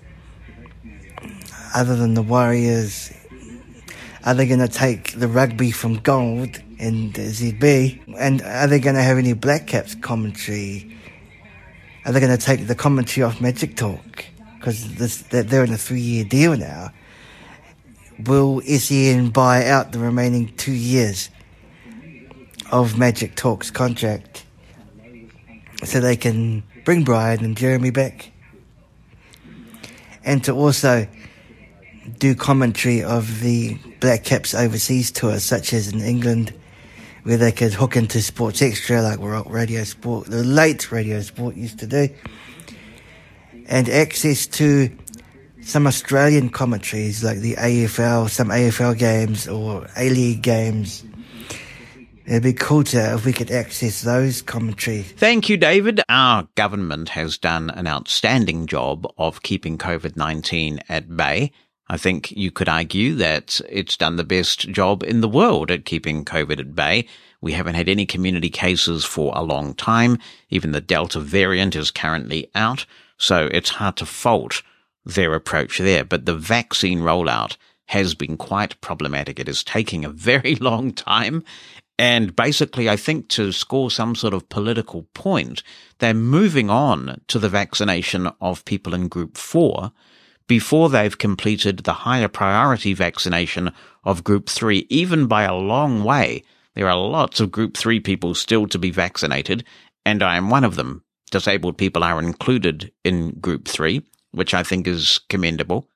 Other than the Warriors, are they going to take the rugby from gold and ZB? And are they going to have any Black Caps commentary? Are they going to take the commentary off Magic Talk? Because they're in a three-year deal now will SEN buy out the remaining two years of Magic Talk's contract so they can bring Brian and Jeremy back? And to also do commentary of the Black Caps overseas tours, such as in England, where they could hook into Sports Extra, like Radio Sport, the late Radio Sport used to do, and access to some Australian commentaries like the AFL, some AFL games or A League games. It'd be cool to if we could access those commentaries. Thank you, David. Our government has done an outstanding job of keeping COVID 19 at bay. I think you could argue that it's done the best job in the world at keeping COVID at bay. We haven't had any community cases for a long time. Even the Delta variant is currently out. So it's hard to fault their approach there. But the vaccine rollout has been quite problematic. It is taking a very long time. And basically, I think to score some sort of political point, they're moving on to the vaccination of people in group four before they've completed the higher priority vaccination of group three, even by a long way. There are lots of group three people still to be vaccinated, and I am one of them. Disabled people are included in group three which I think is commendable.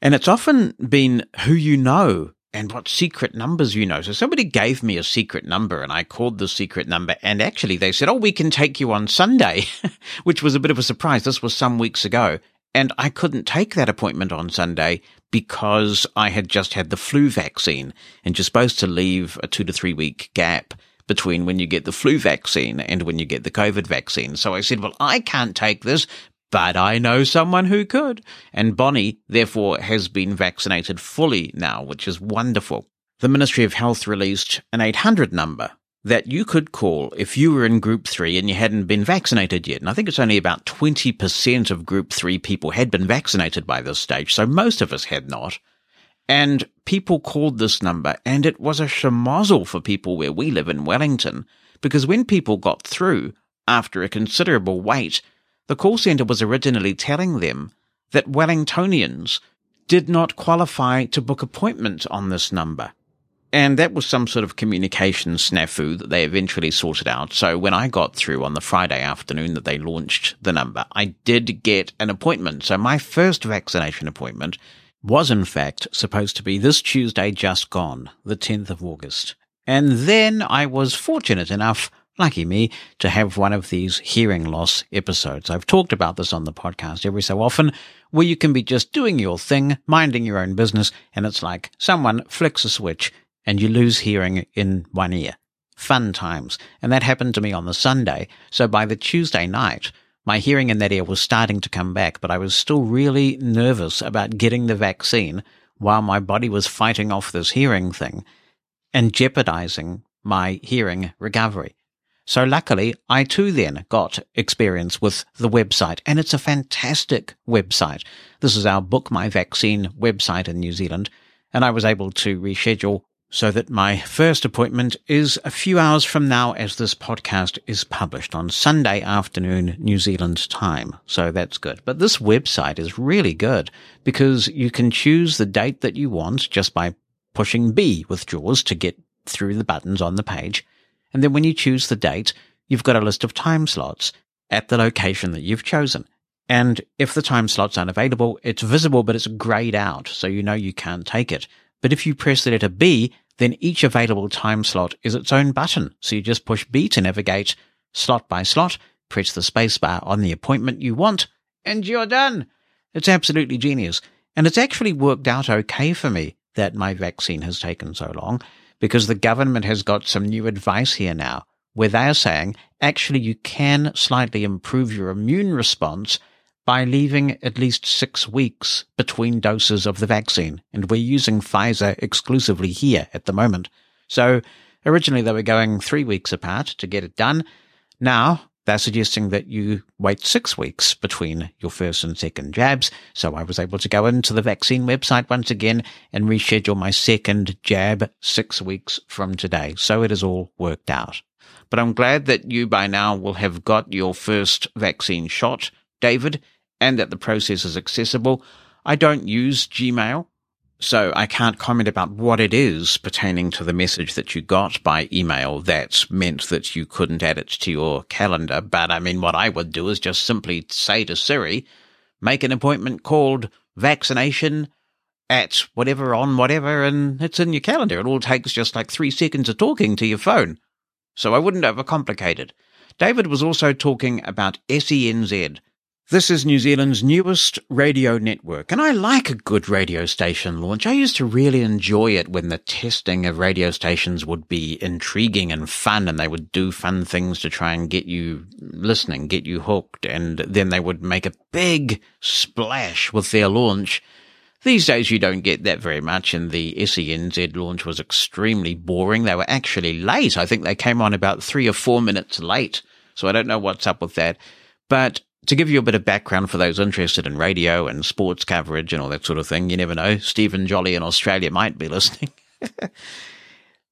And it's often been who you know and what secret numbers you know. So somebody gave me a secret number and I called the secret number and actually they said, Oh, we can take you on Sunday, which was a bit of a surprise. This was some weeks ago. And I couldn't take that appointment on Sunday because I had just had the flu vaccine and you're supposed to leave a two to three week gap between when you get the flu vaccine and when you get the COVID vaccine. So I said, well, I can't take this but I know someone who could. And Bonnie, therefore, has been vaccinated fully now, which is wonderful. The Ministry of Health released an 800 number that you could call if you were in group three and you hadn't been vaccinated yet. And I think it's only about 20% of group three people had been vaccinated by this stage. So most of us had not. And people called this number and it was a schmozzle for people where we live in Wellington because when people got through after a considerable wait, the call centre was originally telling them that Wellingtonians did not qualify to book appointments on this number. And that was some sort of communication snafu that they eventually sorted out. So when I got through on the Friday afternoon that they launched the number, I did get an appointment. So my first vaccination appointment was in fact supposed to be this Tuesday just gone, the 10th of August. And then I was fortunate enough, lucky me, to have one of these hearing loss episodes. I've talked about this on the podcast every so often, where you can be just doing your thing, minding your own business, and it's like someone flicks a switch and you lose hearing in one ear. Fun times. And that happened to me on the Sunday. So by the Tuesday night, my hearing in that ear was starting to come back, but I was still really nervous about getting the vaccine while my body was fighting off this hearing thing and jeopardizing my hearing recovery. So luckily, I too then got experience with the website, and it's a fantastic website. This is our Book My Vaccine website in New Zealand, and I was able to reschedule so that my first appointment is a few hours from now as this podcast is published on Sunday afternoon New Zealand time. So that's good. But this website is really good because you can choose the date that you want just by pushing B with JAWS to get through the buttons on the page. And then when you choose the date, you've got a list of time slots at the location that you've chosen. And if the time slot's unavailable, it's visible, but it's grayed out, so you know you can't take it. But if you press the letter B, then each available time slot is its own button. So you just push B to navigate slot by slot, press the spacebar on the appointment you want, and you're done. It's absolutely genius. And it's actually worked out okay for me that my vaccine has taken so long because the government has got some new advice here now where they are saying actually you can slightly improve your immune response by leaving at least six weeks between doses of the vaccine. And we're using Pfizer exclusively here at the moment. So originally they were going three weeks apart to get it done. Now they're suggesting that you wait six weeks between your first and second jabs. So I was able to go into the vaccine website once again and reschedule my second jab six weeks from today. So it is all worked out. But I'm glad that you by now will have got your first vaccine shot, David, and that the process is accessible. I don't use Gmail, so I can't comment about what it is pertaining to the message that you got by email that meant that you couldn't add it to your calendar. But I mean, what I would do is just simply say to Siri, make an appointment called vaccination at whatever on whatever, and it's in your calendar. It all takes just like three seconds of talking to your phone. So I wouldn't overcomplicate it. David was also talking about SENZ, this is New Zealand's newest radio network, and I like a good radio station launch. I used to really enjoy it when the testing of radio stations would be intriguing and fun, and they would do fun things to try and get you listening, get you hooked, and then they would make a big splash with their launch. These days you don't get that very much, and the SENZ launch was extremely boring. They were actually late. I think they came on about three or four minutes late, so I don't know what's up with that. But to give you a bit of background for those interested in radio and sports coverage and all that sort of thing, you never know. Stephen Jolly in Australia might be listening.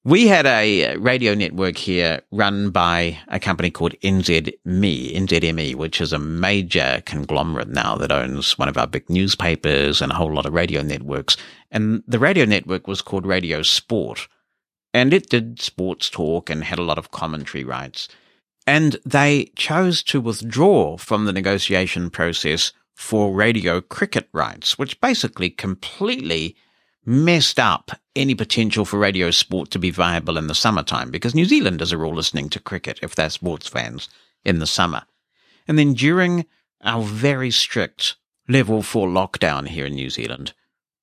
we had a radio network here run by a company called NZME, NZME, which is a major conglomerate now that owns one of our big newspapers and a whole lot of radio networks. And the radio network was called Radio Sport. And it did sports talk and had a lot of commentary rights. And they chose to withdraw from the negotiation process for radio cricket rights, which basically completely messed up any potential for radio sport to be viable in the summertime because New Zealanders are all listening to cricket if they're sports fans in the summer. And then during our very strict level four lockdown here in New Zealand,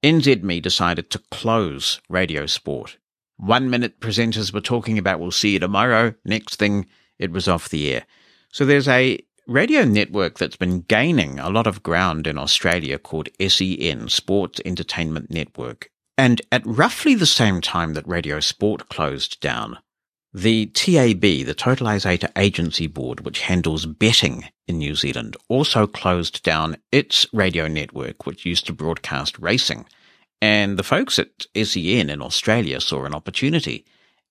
NZME decided to close radio sport. One minute presenters were talking about we'll see you tomorrow. Next thing, it was off the air. So there's a radio network that's been gaining a lot of ground in Australia called SEN, Sports Entertainment Network. And at roughly the same time that Radio Sport closed down, the TAB, the Totalisator Agency Board, which handles betting in New Zealand, also closed down its radio network, which used to broadcast racing. And the folks at SEN in Australia saw an opportunity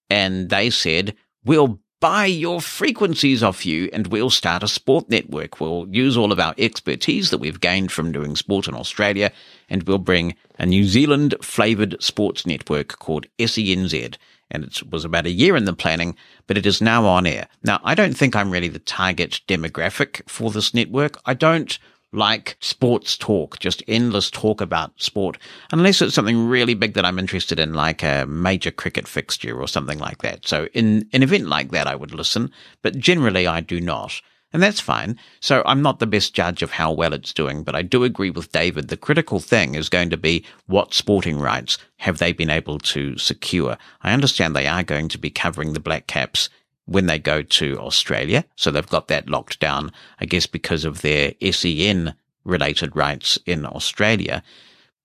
and they said, we'll buy your frequencies off you and we'll start a sport network. We'll use all of our expertise that we've gained from doing sport in Australia and we'll bring a New Zealand flavoured sports network called SENZ. And it was about a year in the planning, but it is now on air. Now, I don't think I'm really the target demographic for this network. I don't like sports talk, just endless talk about sport, unless it's something really big that I'm interested in, like a major cricket fixture or something like that. So in an event like that, I would listen, but generally I do not. And that's fine. So I'm not the best judge of how well it's doing, but I do agree with David. The critical thing is going to be what sporting rights have they been able to secure? I understand they are going to be covering the Black Caps when they go to Australia. So they've got that locked down, I guess, because of their SEN related rights in Australia.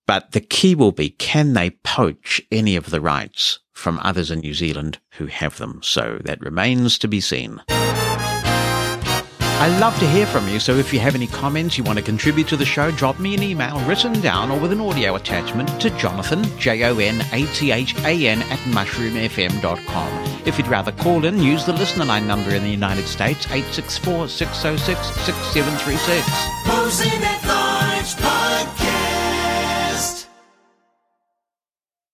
But the key will be, can they poach any of the rights from others in New Zealand who have them? So that remains to be seen. I love to hear from you, so if you have any comments you want to contribute to the show, drop me an email written down or with an audio attachment to Jonathan, J-O-N-A-T-H-A-N at mushroomfm.com. If you'd rather call in, use the listener line number in the United States, 864-606-6736.